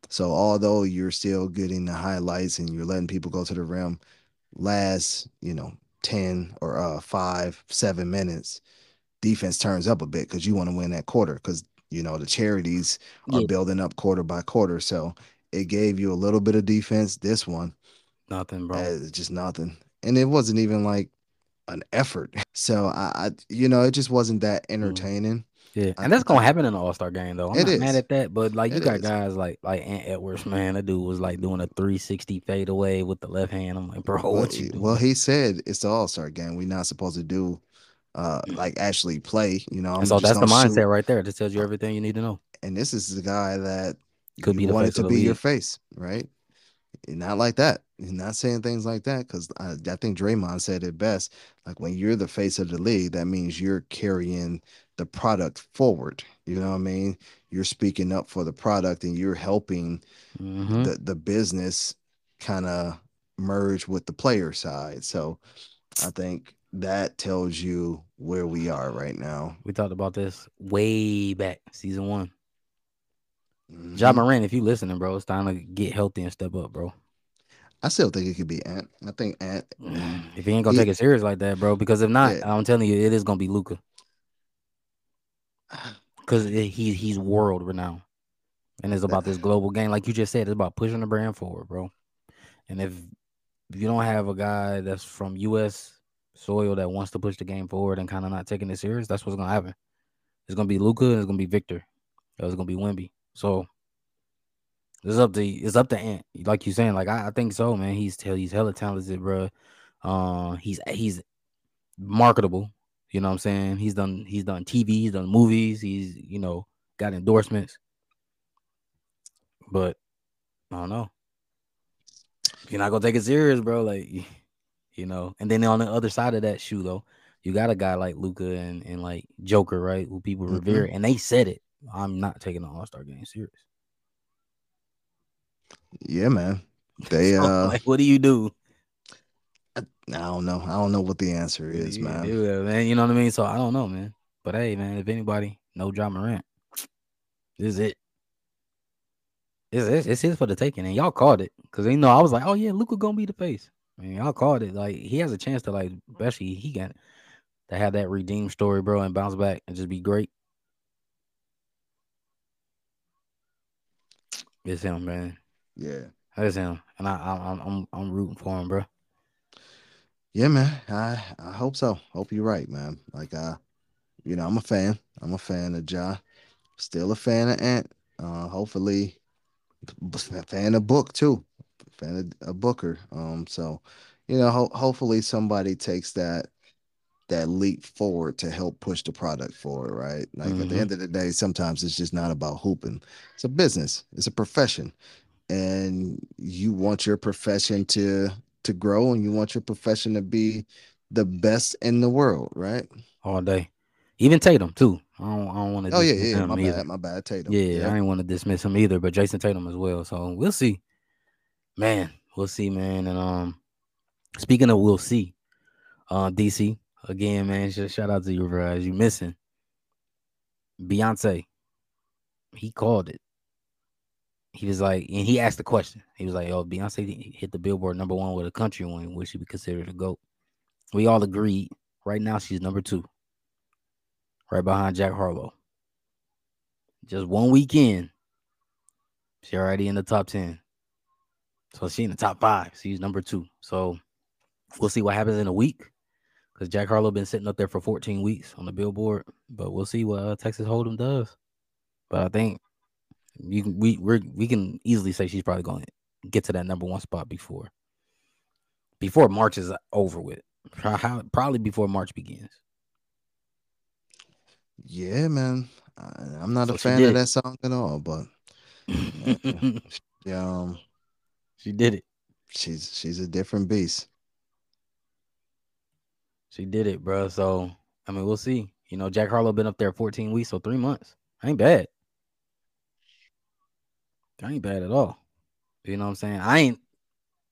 Speaker 2: So although you're still getting the highlights and you're letting people go to the rim, last you know 10 or uh 5 7 minutes defense turns up a bit because you want to win that quarter because you know the charities are
Speaker 1: Yeah.
Speaker 2: building up quarter by quarter so it gave you a little bit of defense this one
Speaker 1: Nothing, bro.
Speaker 2: uh, just nothing and it wasn't even like an effort *laughs* so I, I you know it just wasn't that entertaining
Speaker 1: yeah, and that's gonna happen in the All Star game though. I'm not mad at that, but like you
Speaker 2: It
Speaker 1: got
Speaker 2: is.
Speaker 1: guys like like Ant Edwards, man. That dude was like doing a 360 fade away with the left hand. I'm like, bro,
Speaker 2: well,
Speaker 1: what you doing? *laughs*
Speaker 2: well he said it's the all-star game we're not supposed to do uh like actually play you know
Speaker 1: so that's the
Speaker 2: gonna shoot.
Speaker 1: mindset right there. That tells you everything you need to know.
Speaker 2: and this is the guy that
Speaker 1: Could
Speaker 2: you
Speaker 1: be
Speaker 2: wanted
Speaker 1: face
Speaker 2: to be your face, right? Not like that. You're not saying things like that because I, I think Draymond said it best. Like when you're the face of the league, that means you're carrying the product forward. You know what I mean? You're speaking up for the product and you're helping
Speaker 1: Mhm.
Speaker 2: the the business kind of merge with the player side. So I think that tells you where we are right now.
Speaker 1: We talked about this way back, season one.
Speaker 2: Mhm.
Speaker 1: Ja Morant, if you listening, bro, it's time to get healthy and step up, bro.
Speaker 2: I still think it could be Ant. I think Ant.
Speaker 1: If he ain't gonna
Speaker 2: He-
Speaker 1: take it serious like that, bro, because if not,
Speaker 2: Yeah.
Speaker 1: I'm telling you, it is gonna be Luka. Because *sighs* he he's world renowned, and it's about this global game, like you just said. It's about pushing the brand forward, bro. And if you don't have a guy that's from U.S. soil that wants to push the game forward and kind of not taking it serious, that's what's gonna happen. It's gonna be Luka, and it's gonna be Victor, or it's gonna be Wemby. So it's up to it's up to Ant, like you saying. Like I, I think so, man. He's he's hella talented, bro. Uh, he's he's marketable. You know what I'm saying? He's done he's done TV, he's done movies, he's you know got endorsements. But I don't know. You're not gonna take it serious, bro. Like *laughs* you know. And then on the other side of that shoe, though, you got a guy like Luka and, and like Joker, right? Who people
Speaker 2: Mhm.
Speaker 1: revere, and they said it. I'm not taking the All Star game serious.
Speaker 2: Yeah, man. They *laughs*
Speaker 1: So,
Speaker 2: uh
Speaker 1: like, what do you do?
Speaker 2: I don't know. I don't know what the answer is,
Speaker 1: you
Speaker 2: man.
Speaker 1: do, uh, man? You know what I mean? So I don't know, man. But hey, man, if anybody know Ja Morant, this is it. It's, it's, it's his for the taking, and y'all called it because you know I was like, oh yeah, Luka gonna be the face. I mean, y'all called it. Like he has a chance to like, especially he got to have that redeem story, bro, and bounce back and just be great. It's him, man.
Speaker 2: Yeah.
Speaker 1: It's him, and I, I I'm I'm I'm rooting for him, bro.
Speaker 2: Yeah, man. I I hope so. Hope you're right, man. Like uh, you know, I'm a fan. I'm a fan of Ja. Still a fan of Ant. Uh hopefully fan of Book too. Fan of, of Booker. Um, so you know, ho- hopefully somebody takes that that leap forward to help push the product forward, right? Like at the
Speaker 1: Mhm.
Speaker 2: end of the day, sometimes it's just not about hooping. It's a business, it's a profession. And you want your profession to to grow and you want your profession to be the best in the world, right?
Speaker 1: all day. Even Tatum too. I don't, I don't want to
Speaker 2: Oh yeah, yeah, my
Speaker 1: either.
Speaker 2: bad, my bad, Tatum.
Speaker 1: Yeah,
Speaker 2: Yep.
Speaker 1: I didn't want to dismiss him either, but Jayson Tatum as well. So we'll see. Man, we'll see, man. And um speaking of we'll see, uh DC, again, man, just shout out to you, bro. As you missing. Beyonce, he called it. He was like, and he asked the question. He was like, "Oh, Beyonce hit the Billboard number one with a country one. Would she be considered a goat?" We all agreed. Right now, she's number two, right behind Jack Harlow. Just one weekend, she already in the top ten. So she in the top five. She's number two. So we'll see what happens in a week. Because Jack Harlow been sitting up there for 14 weeks on the Billboard, but we'll see what uh, Texas Hold'em does. But I think you can, we we we can easily say she's probably going to get to that number one spot before before March is over with. Probably before March begins.
Speaker 2: Yeah, man. I, I'm not
Speaker 1: So
Speaker 2: a fan of that song at all, but *laughs* yeah, um,
Speaker 1: she did it.
Speaker 2: she's she's a different beast.
Speaker 1: She did it, bro. So I mean, we'll see. You know, Jack Harlow been up there 14 weeks, so three months. Ain't bad. That ain't bad at all. You know what I'm saying? I ain't.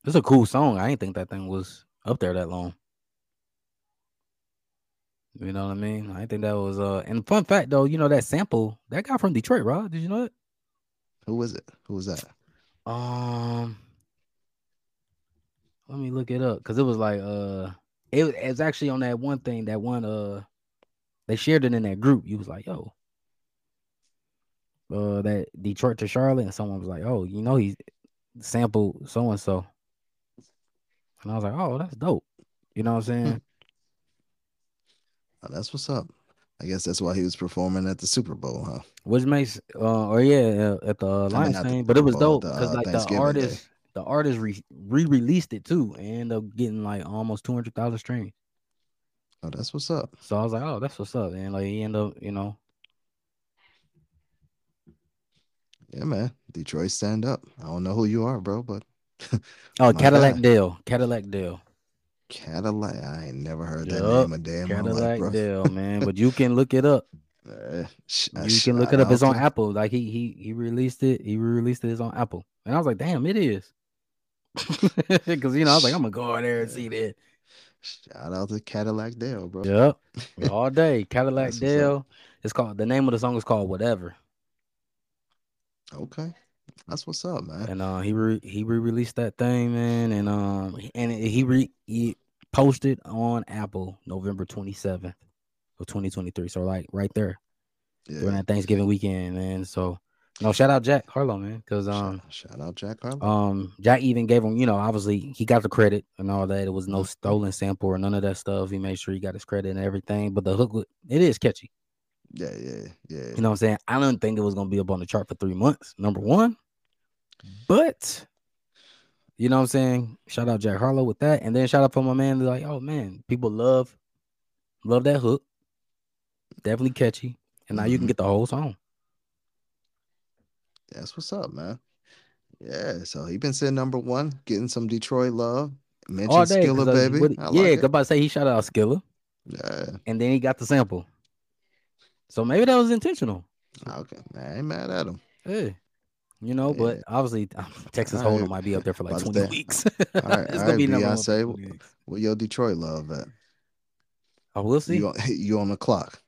Speaker 1: It's a cool song. I ain't think that thing was up there that long. You know what I mean? I think that was uh. And fun fact though, you know that sample that guy from Detroit, Rob. Did you know that?
Speaker 2: Who was it? Who was that?
Speaker 1: Um, let me look it up because it was like uh, it, was- it was actually on that one thing that one uh, they shared it in that group. You was like, yo, uh, that Detroit to Charlotte, and someone was like, oh, you know, he sampled so and so, and I was like, oh, that's dope. You know what I'm saying?
Speaker 2: Oh, that's what's up. I guess that's why he was performing at the Super Bowl, huh?
Speaker 1: Which makes uh, or yeah, uh, at the uh,
Speaker 2: I mean,
Speaker 1: Lions thing, but it was dope because
Speaker 2: uh,
Speaker 1: like the artist, the artist re re-released it too, and ended up getting like almost two hundred thousand streams.
Speaker 2: Oh, that's what's up.
Speaker 1: So I was like, oh, that's what's up. And like he ended up, you know,
Speaker 2: Yeah, man. Detroit stand up. I don't know who you are, bro, but *laughs*
Speaker 1: oh Cadillac
Speaker 2: guy.
Speaker 1: Dale, Cadillac Dale,
Speaker 2: Cadillac. I ain't never heard that
Speaker 1: Yup,
Speaker 2: name a day in my life,
Speaker 1: Cadillac
Speaker 2: bro.
Speaker 1: Dale, *laughs* man. But you can look it up.
Speaker 2: Uh, uh,
Speaker 1: You can look it up. It's on Apple. Like he he he released it. He released it. It's on Apple. And I was like, damn, it is. *laughs* Because you know, I was like, I'm gonna go in there and see that.
Speaker 2: Shout out to Cadillac Dale, bro.
Speaker 1: Yep, *laughs* all day. Cadillac. Dale. It's called the name of the song is called Whatever.
Speaker 2: Okay. That's what's up, man.
Speaker 1: and uh he re- he re-released that thing man and um and he re he posted on apple november 27th of 2023 so like right there during that thanksgiving weekend man so no shout out jack harlow man because um
Speaker 2: shout, shout out Jack Harlow.
Speaker 1: um jack even gave him you know obviously he got the credit and all that it was no
Speaker 2: Mhm.
Speaker 1: stolen sample or none of that stuff he made sure he got his credit and everything but the hook it is catchy
Speaker 2: yeah, yeah, yeah.
Speaker 1: you know what i'm saying i don't think it was gonna be up on the chart for three months number one but you know what I'm saying? Shout out Jack Harlow with that. And then shout out for my man. Like, oh man, people love love that hook. Definitely catchy. And now you can
Speaker 2: Mhm.
Speaker 1: get the whole song.
Speaker 2: That's what's up, man. Yeah, so he been sitting number one, getting some Detroit love. Mentioned
Speaker 1: All day.
Speaker 2: Skilla,
Speaker 1: uh,
Speaker 2: baby.
Speaker 1: what- yeah,
Speaker 2: like
Speaker 1: about to say he shout out Skilla.
Speaker 2: Yeah.
Speaker 1: And then he got the sample. So maybe that was intentional.
Speaker 2: Okay. I ain't mad at him.
Speaker 1: Yeah. You know, but obviously *laughs* Texas Hold'em
Speaker 2: right.
Speaker 1: might be up there for like
Speaker 2: About
Speaker 1: 20
Speaker 2: say-
Speaker 1: weeks.
Speaker 2: All right, *laughs*
Speaker 1: it's gonna
Speaker 2: right,
Speaker 1: be number one for
Speaker 2: Beyonce.
Speaker 1: 20 weeks.
Speaker 2: Where your Detroit love at?
Speaker 1: Oh, we'll see.
Speaker 2: You on, *laughs* you on the clock.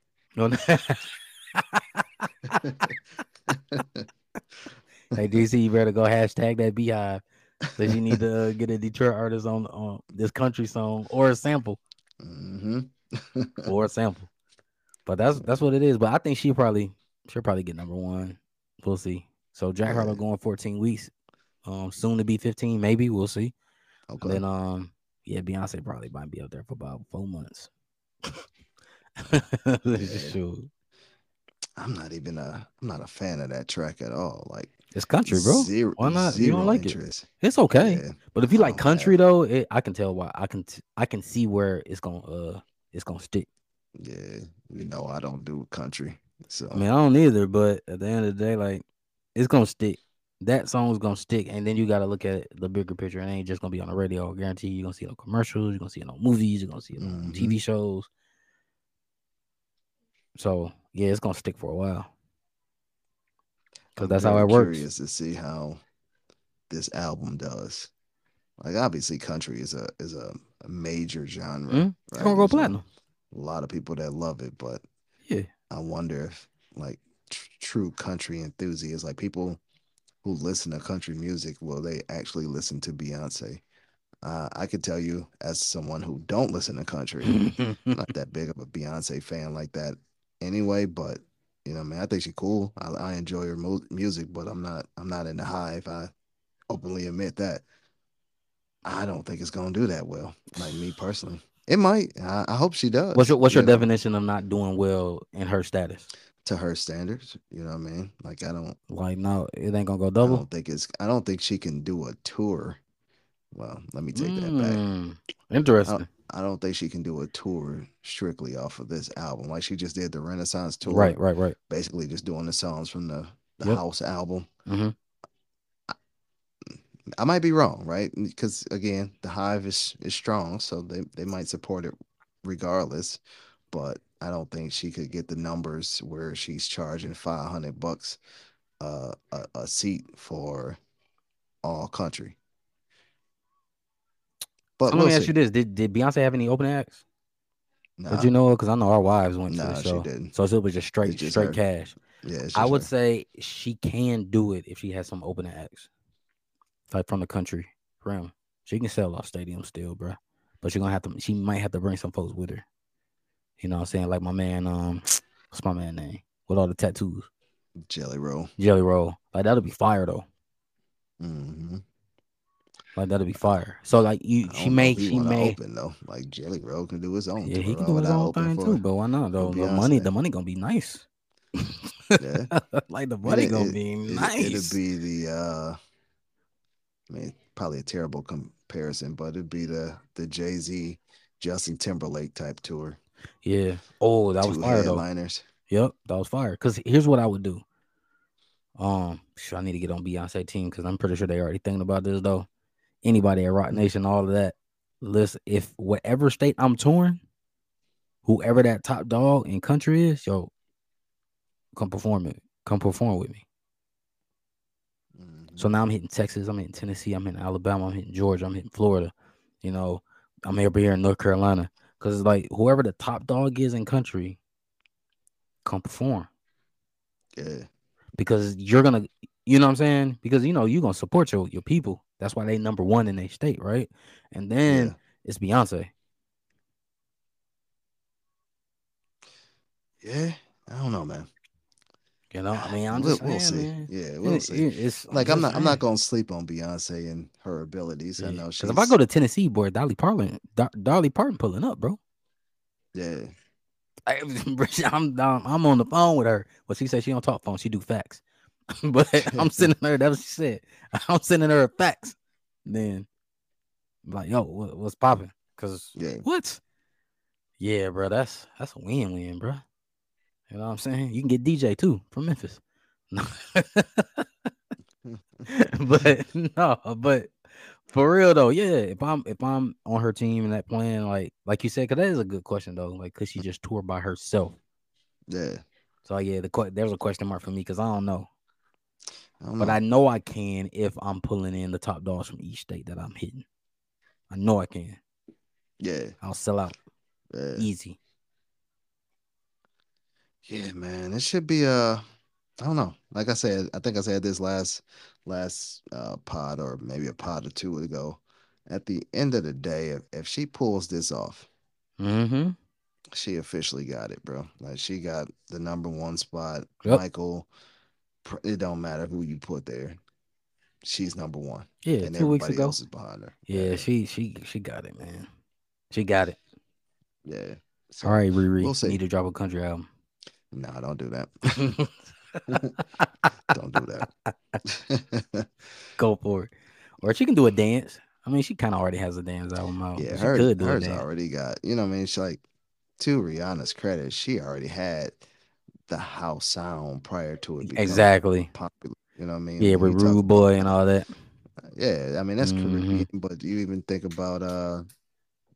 Speaker 1: Hey DC, you better go hashtag that BeyHive. Cause you need to *laughs* get a Detroit artist on on this country song or a sample
Speaker 2: hmm *laughs*
Speaker 1: or a sample. But that's that's what it is. But I think she probably she'll probably get number one. We'll see. So Jack Harlow going 14 weeks. Um, soon to be 15, maybe we'll see. And
Speaker 2: okay.
Speaker 1: then um, yeah, Beyonce probably might be up there for about four months. *laughs* Sure.
Speaker 2: I'm not even a I'm not a fan of that track at all. Like
Speaker 1: It's country, bro.
Speaker 2: Zero,
Speaker 1: Why not? You don't like it? It's okay.
Speaker 2: Yeah.
Speaker 1: But if you like
Speaker 2: Oh,
Speaker 1: country though, it, I can tell why. I can t- I can see where it's gonna uh it's gonna stick.
Speaker 2: Yeah, you know I don't do country, so
Speaker 1: I mean, I don't either, but at the end of the day, like it's gonna stick. That song's gonna stick, and then you gotta look at the bigger picture. It ain't just gonna be on the radio. I guarantee you, you're gonna see on commercials. You're gonna see it on movies. You're gonna see it on
Speaker 2: Mhm.
Speaker 1: TV shows. So yeah, it's gonna stick for a while. Cause that's how it works.
Speaker 2: Curious to see how this album does. Like obviously, country is a is a, a major genre.
Speaker 1: Mhm. It's gonna go
Speaker 2: There's
Speaker 1: platinum.
Speaker 2: A lot of people that love it, but
Speaker 1: Yeah.
Speaker 2: I wonder if like tr- true country enthusiasts, like people who listen to country music, will they actually listen to Beyonce? Uh, I could tell you, as someone who don't listen to country, *laughs* not that big of a Beyonce fan like that anyway. But you know, man, I think she's cool. I, I enjoy her mu- music, but I'm not I'm not in the hive. I openly admit that. I don't think it's gonna do that well. Like me personally, it might. I, I hope she does.
Speaker 1: what's your What's your
Speaker 2: know,
Speaker 1: definition of not doing well in her status?
Speaker 2: to her standards? You know what I mean? Like I don't.
Speaker 1: Like, no, it ain't gonna go double.
Speaker 2: I don't think it's. I don't think she can do a tour. Well, let me take that back.
Speaker 1: Mm, Interesting.
Speaker 2: I don't think she can do a tour strictly off of this album. Like she just did the Renaissance tour,
Speaker 1: Right, right, right.
Speaker 2: Basically, just doing the songs from the the
Speaker 1: Yep.
Speaker 2: House album.
Speaker 1: hmm
Speaker 2: I might be wrong, right? Because again, the Hive is is strong, so they they might support it regardless. But I don't think she could get the numbers where she's charging five hundred bucks uh, a a seat for all country. But
Speaker 1: So let
Speaker 2: we'll
Speaker 1: me ask you this: Did Did Beyonce have any open acts?
Speaker 2: Nah,
Speaker 1: Did you know? Because I know our wives went to
Speaker 2: Nah,
Speaker 1: the
Speaker 2: she didn't.
Speaker 1: so it was just straight
Speaker 2: just
Speaker 1: straight
Speaker 2: her.
Speaker 1: cash.
Speaker 2: yeah,
Speaker 1: I would
Speaker 2: her.
Speaker 1: say she can do it if she has some open acts, like from the country realm. She can sell off stadiums still, bruh. But she gonna have to. She might have to bring some folks with her. You know what I'm saying? Like my man, um, *tsk* what's my man name? With all the tattoos,
Speaker 2: Jelly Roll.
Speaker 1: Jelly Roll. Like that'll be fire though.
Speaker 2: hmm
Speaker 1: Like that'll be fire. So like you, she may,
Speaker 2: he
Speaker 1: she may.
Speaker 2: open though. Like Jelly Roll can do his own.
Speaker 1: Yeah, he can do his own thing too. But why not though? The money, the money gonna be nice.
Speaker 2: Yeah. *laughs*
Speaker 1: like the money
Speaker 2: it-
Speaker 1: gonna
Speaker 2: it-
Speaker 1: be
Speaker 2: It,
Speaker 1: nice.
Speaker 2: It'd be the uh I mean, probably a terrible comparison, but it'd be the the Jay Z, Justin Timberlake type tour.
Speaker 1: yeah. Oh, that was
Speaker 2: Two
Speaker 1: fire though.
Speaker 2: headliners.
Speaker 1: Yep, that was fire. Cause here's what I would do. Um, sure, I need to get on Beyonce team because I'm pretty sure they already thinking about this though. Anybody at
Speaker 2: Roc.
Speaker 1: Nation, all of that. Listen, if whatever state I'm touring, whoever that top dog in country is, yo, come perform it. Come perform with me.
Speaker 2: Mhm.
Speaker 1: So now I'm hitting Texas, I'm hitting Tennessee, I'm hitting Alabama, I'm hitting Georgia, I'm hitting Florida. You know, I'm over here in North Carolina. Cause it's like whoever the top dog is in country, come perform.
Speaker 2: yeah.
Speaker 1: because you're gonna you know what I'm saying? Because you know you're gonna support your your people. That's why they number one in their state, right? And then
Speaker 2: Yeah.
Speaker 1: it's Beyonce.
Speaker 2: Yeah. I don't know, man.
Speaker 1: You know, I mean, I'm
Speaker 2: we'll,
Speaker 1: just
Speaker 2: we'll
Speaker 1: saying,
Speaker 2: see.
Speaker 1: man.
Speaker 2: Yeah, we'll
Speaker 1: It-
Speaker 2: see.
Speaker 1: it- it's
Speaker 2: like I'm not I'm not gonna sleep on Beyonce and her abilities. I know
Speaker 1: Because if I go to Tennessee, boy, Dolly Parton, Do- Dolly Parton pulling up, bro.
Speaker 2: yeah. *laughs*
Speaker 1: I, I'm, I'm I'm on the phone with her. Well, she said she don't talk phone, she do facts. *laughs* but *laughs* I'm sending her. That's what she said. *laughs* I'm sending her a fax. Then, I'm like, yo, what, what's popping? Cause
Speaker 2: Yeah.
Speaker 1: what? Yeah, bro. That's that's a win-win, bro. You know what I'm saying? You can get DJ too from Memphis. But no, but for real though, yeah. If I'm if I'm on her team and that plan, like like you said, because that is a good question though. Like, could she just tour by herself?
Speaker 2: Yeah.
Speaker 1: So yeah, the there's a question mark for me because I don't know,
Speaker 2: I
Speaker 1: but. I know I can if I'm pulling in the top dogs from each state that I'm hitting. I know I can.
Speaker 2: yeah.
Speaker 1: I'll sell out
Speaker 2: Yeah.
Speaker 1: easy.
Speaker 2: Yeah, man, it should be uh I don't know. Like I said, I think I said this last last uh pod or maybe a pod or two ago. At the end of the day, if, if she pulls this off,
Speaker 1: Mm-hmm.
Speaker 2: she officially got it, bro. Like she got the number one spot.
Speaker 1: Yep.
Speaker 2: Michael, it don't matter who you put there. She's number one.
Speaker 1: Yeah,
Speaker 2: and
Speaker 1: two weeks ago.
Speaker 2: else is behind her.
Speaker 1: Yeah, she she she got it, man. She got it.
Speaker 2: yeah. So,
Speaker 1: All right, Riri.
Speaker 2: we'll see.
Speaker 1: Need to drop a country album.
Speaker 2: Nah, don't do that. *laughs* don't do that. *laughs*
Speaker 1: Go for it. Or she can do a dance. I mean, she kind of already has a dance album out.
Speaker 2: Yeah,
Speaker 1: she
Speaker 2: her,
Speaker 1: could do
Speaker 2: hers already got. You know, what I mean, it's like to Rihanna's credit, she already had the house sound prior to it
Speaker 1: Exactly.
Speaker 2: popular. You know what I mean?
Speaker 1: Yeah,
Speaker 2: When
Speaker 1: with Rude Boy and all that.
Speaker 2: Yeah, I mean that's
Speaker 1: Mhm.
Speaker 2: Caribbean, but you even think about uh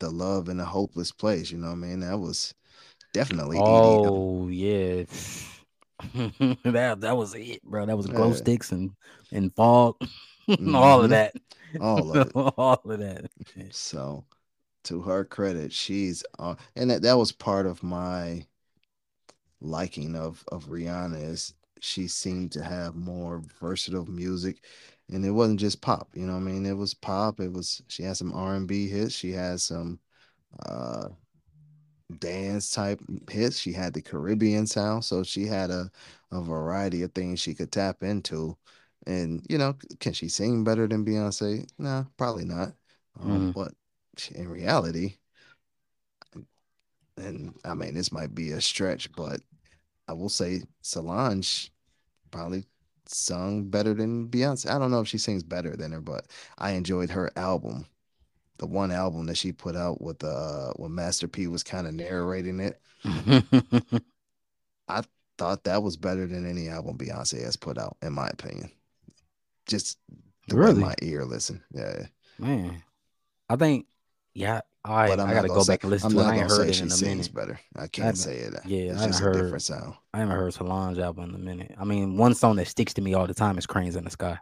Speaker 2: the love in a hopeless place. You know what I mean? That was definitely EDM.
Speaker 1: Oh yeah. *laughs* that that was it, bro. That was glow
Speaker 2: Yeah.
Speaker 1: sticks and and fog. *laughs* all
Speaker 2: Mhm.
Speaker 1: of that.
Speaker 2: all of it. *laughs*
Speaker 1: all of that.
Speaker 2: So, to her credit, she's uh, and that, that was part of my liking of of Rihanna is she seemed to have more versatile music, and it wasn't just pop. You know what I mean? It was pop. It was she had some R and B hits. She had some uh dance type hits. She had the Caribbean sound, so she had a a variety of things she could tap into. And you know, can she sing better than Beyonce? Nah, probably not. Um,
Speaker 1: Mhm.
Speaker 2: but in reality, and I mean, this might be a stretch, but I will say Solange probably sung better than Beyonce. I don't know if she sings better than her, but I enjoyed her album. The one album that she put out with uh when Master P was kind of narrating it. *laughs* I thought that was better than any album Beyonce has put out, in my opinion. Just the
Speaker 1: Really?
Speaker 2: way my ear listen. Yeah.
Speaker 1: Man, I think yeah. I
Speaker 2: but I'm
Speaker 1: I gotta go
Speaker 2: say,
Speaker 1: back and listen
Speaker 2: I'm
Speaker 1: to it. I ain't heard it in a minute.
Speaker 2: better. I can't
Speaker 1: haven't-
Speaker 2: say it.
Speaker 1: yeah,
Speaker 2: it's
Speaker 1: I
Speaker 2: just
Speaker 1: haven't
Speaker 2: a
Speaker 1: heard-
Speaker 2: different sound.
Speaker 1: I haven't heard Solange album in a minute. I mean, one song that sticks to me all the time is "Cranes in the Sky."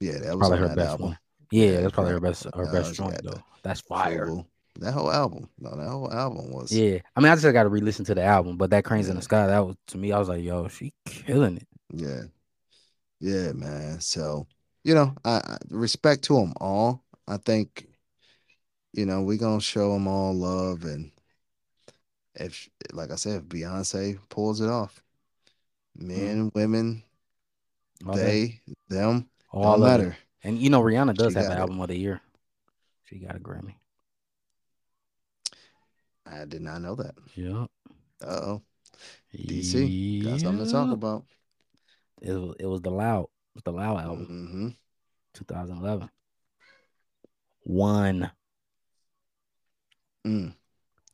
Speaker 2: Yeah, that was
Speaker 1: Probably her best
Speaker 2: album.
Speaker 1: one. Yeah,
Speaker 2: Yeah,
Speaker 1: that's probably her best her
Speaker 2: uh,
Speaker 1: best joint though. That's fire.
Speaker 2: Fubu. That whole album. No, that whole album was
Speaker 1: Yeah, I mean, I just got to re-listen to the album, but that "Cranes in the Sky" that was to me, I was like, "Yo, she killing it."
Speaker 2: Yeah. Yeah, man. So, you know, I, I respect to them all. I think, you know, we're gonna show them all love and if like I said, if Beyonce pulls it off, men, women,
Speaker 1: All that-
Speaker 2: they, them,
Speaker 1: all
Speaker 2: don't
Speaker 1: it.
Speaker 2: matter.
Speaker 1: And you know, Rihanna does
Speaker 2: She
Speaker 1: have an album of the year. She got a Grammy.
Speaker 2: I did not know that.
Speaker 1: Yeah.
Speaker 2: Uh oh. DC. Got something to talk about.
Speaker 1: It was, it was the Loud. It was the Loud album,
Speaker 2: hmm
Speaker 1: 2011. One.
Speaker 2: Mm.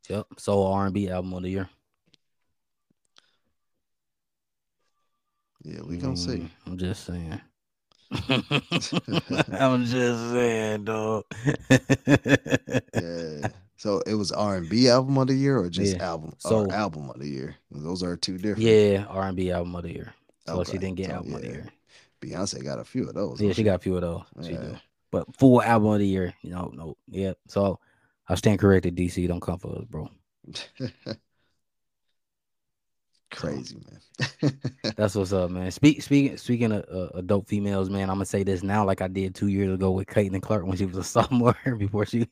Speaker 1: Yep. Soul R&B album of the year.
Speaker 2: Yeah, we gonna see.
Speaker 1: Mm, I'm just saying. *laughs* *laughs* I'm just saying, dog. *laughs*
Speaker 2: Yeah. So it was R and B album of the year or just
Speaker 1: Yeah.
Speaker 2: album
Speaker 1: So-
Speaker 2: or album of the year? Those are two different.
Speaker 1: yeah, R&B album of the year. So she didn't get
Speaker 2: so,
Speaker 1: album of the year.
Speaker 2: Beyonce got a few of those.
Speaker 1: Yeah,
Speaker 2: don't
Speaker 1: she got a few of those. She
Speaker 2: Yeah.
Speaker 1: do. But full album of the year, you know, no. Yep. So I stand corrected, DC. Don't come for us, bro. *laughs*
Speaker 2: Crazy man. *laughs*
Speaker 1: That's what's up, man. Speak, speaking speaking of uh, adult females, man, I'm gonna say this now, like I did two years ago with Caitlin Clark when she was a *laughs* sophomore before she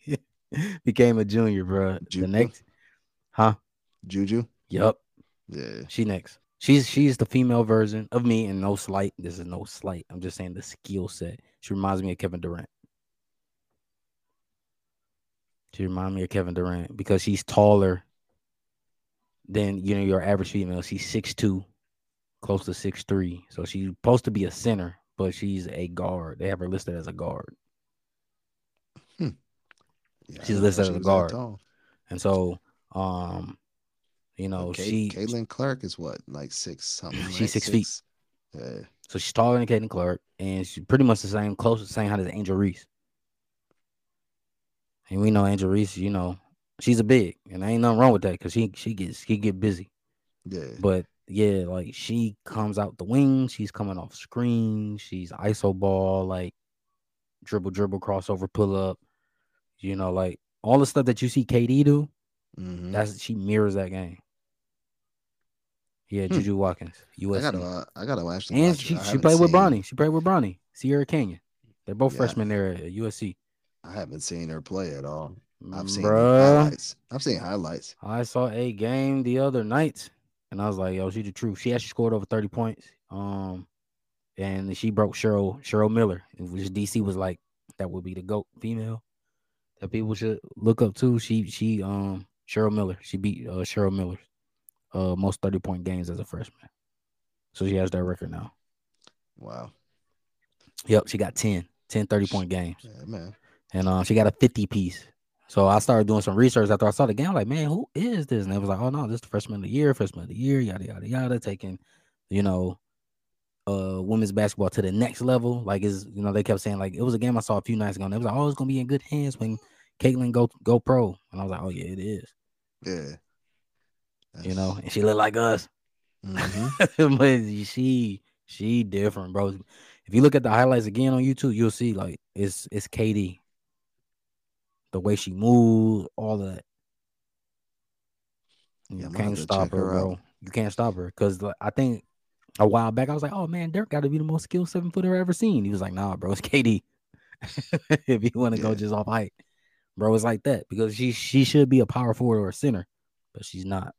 Speaker 1: became a junior, bro. The
Speaker 2: Juju?
Speaker 1: next, huh?
Speaker 2: Juju.
Speaker 1: Yup,
Speaker 2: Yeah.
Speaker 1: she next. She's she's the female version of me, and no slight. This is no slight. I'm just saying the skill set. She reminds me of Kevin Durant. She reminds me of Kevin Durant because she's taller than you know your average female. She's six two, close to six three. So she's supposed to be a center, but she's a guard. They have her listed as a guard.
Speaker 2: Yeah,
Speaker 1: She's listed
Speaker 2: she
Speaker 1: as a guard. And so um, you know,
Speaker 2: Kate-
Speaker 1: she
Speaker 2: Caitlin Clark is what, like six something?
Speaker 1: She's
Speaker 2: right?
Speaker 1: six feet.
Speaker 2: Yeah.
Speaker 1: so she's taller than Caitlin Clark, and she's pretty much the same, close to the same height as Angel Reese. And we know Angel Reese, you know, she's a big, and ain't nothing wrong with that because she she gets she get busy.
Speaker 2: Yeah.
Speaker 1: But yeah, like she comes out the wing, she's coming off screen, she's iso ball, like dribble, dribble, crossover, pull up. You know, like all the stuff that you see KD do,
Speaker 2: Mhm.
Speaker 1: that's she mirrors that game. Yeah,
Speaker 2: Hmm.
Speaker 1: Juju Watkins,
Speaker 2: I
Speaker 1: USC.
Speaker 2: gotta, uh, I gotta actually.
Speaker 1: and
Speaker 2: watch
Speaker 1: she she played with
Speaker 2: seen-
Speaker 1: Bronny. She played with Bronny, Sierra Canyon. They're both
Speaker 2: Yeah.
Speaker 1: freshmen there at USC.
Speaker 2: I haven't seen her play at all. I've seen
Speaker 1: Bruh,
Speaker 2: highlights. I've seen highlights.
Speaker 1: I saw a game the other night, and I was like, "Yo, she the truth." She actually scored over thirty points. Um, and she broke Cheryl Cheryl Miller, which DC was like, "That would be the goat female that people should look up to." She she um Cheryl Miller. She beat uh, Cheryl Miller, uh most thirty point games as a freshman. So she has that record now.
Speaker 2: Wow.
Speaker 1: Yep, she got 10, 10 30 point games.
Speaker 2: Yeah, man.
Speaker 1: And um, she got a 50 piece. So I started doing some research after I saw the game. I'm like, man, who is this? And it was like, oh no, this is the freshman of the year, freshman of the year, yada yada yada, taking, you know, uh women's basketball to the next level. Like is you know, they kept saying like it was a game I saw a few nights ago. And they was like, oh, it's gonna be in good hands when Caitlin go go pro. And I was like, oh yeah, it is.
Speaker 2: Yeah.
Speaker 1: You know, and she looked like us.
Speaker 2: Mhm. *laughs*
Speaker 1: but she she different, bro. If you look at the highlights again on YouTube, you'll see like it's it's KD. The way she moved, all of that. You
Speaker 2: Yeah, have
Speaker 1: can't stop her,
Speaker 2: her
Speaker 1: bro. You can't stop her because I think a while back I was like, "Oh man, Dirk got to be the most skilled seven footer I've ever seen." He was like, "Nah, bro, it's KD." *laughs* if you want to go just off height, bro, it's like that because she she should be a power forward or a center, but she's not.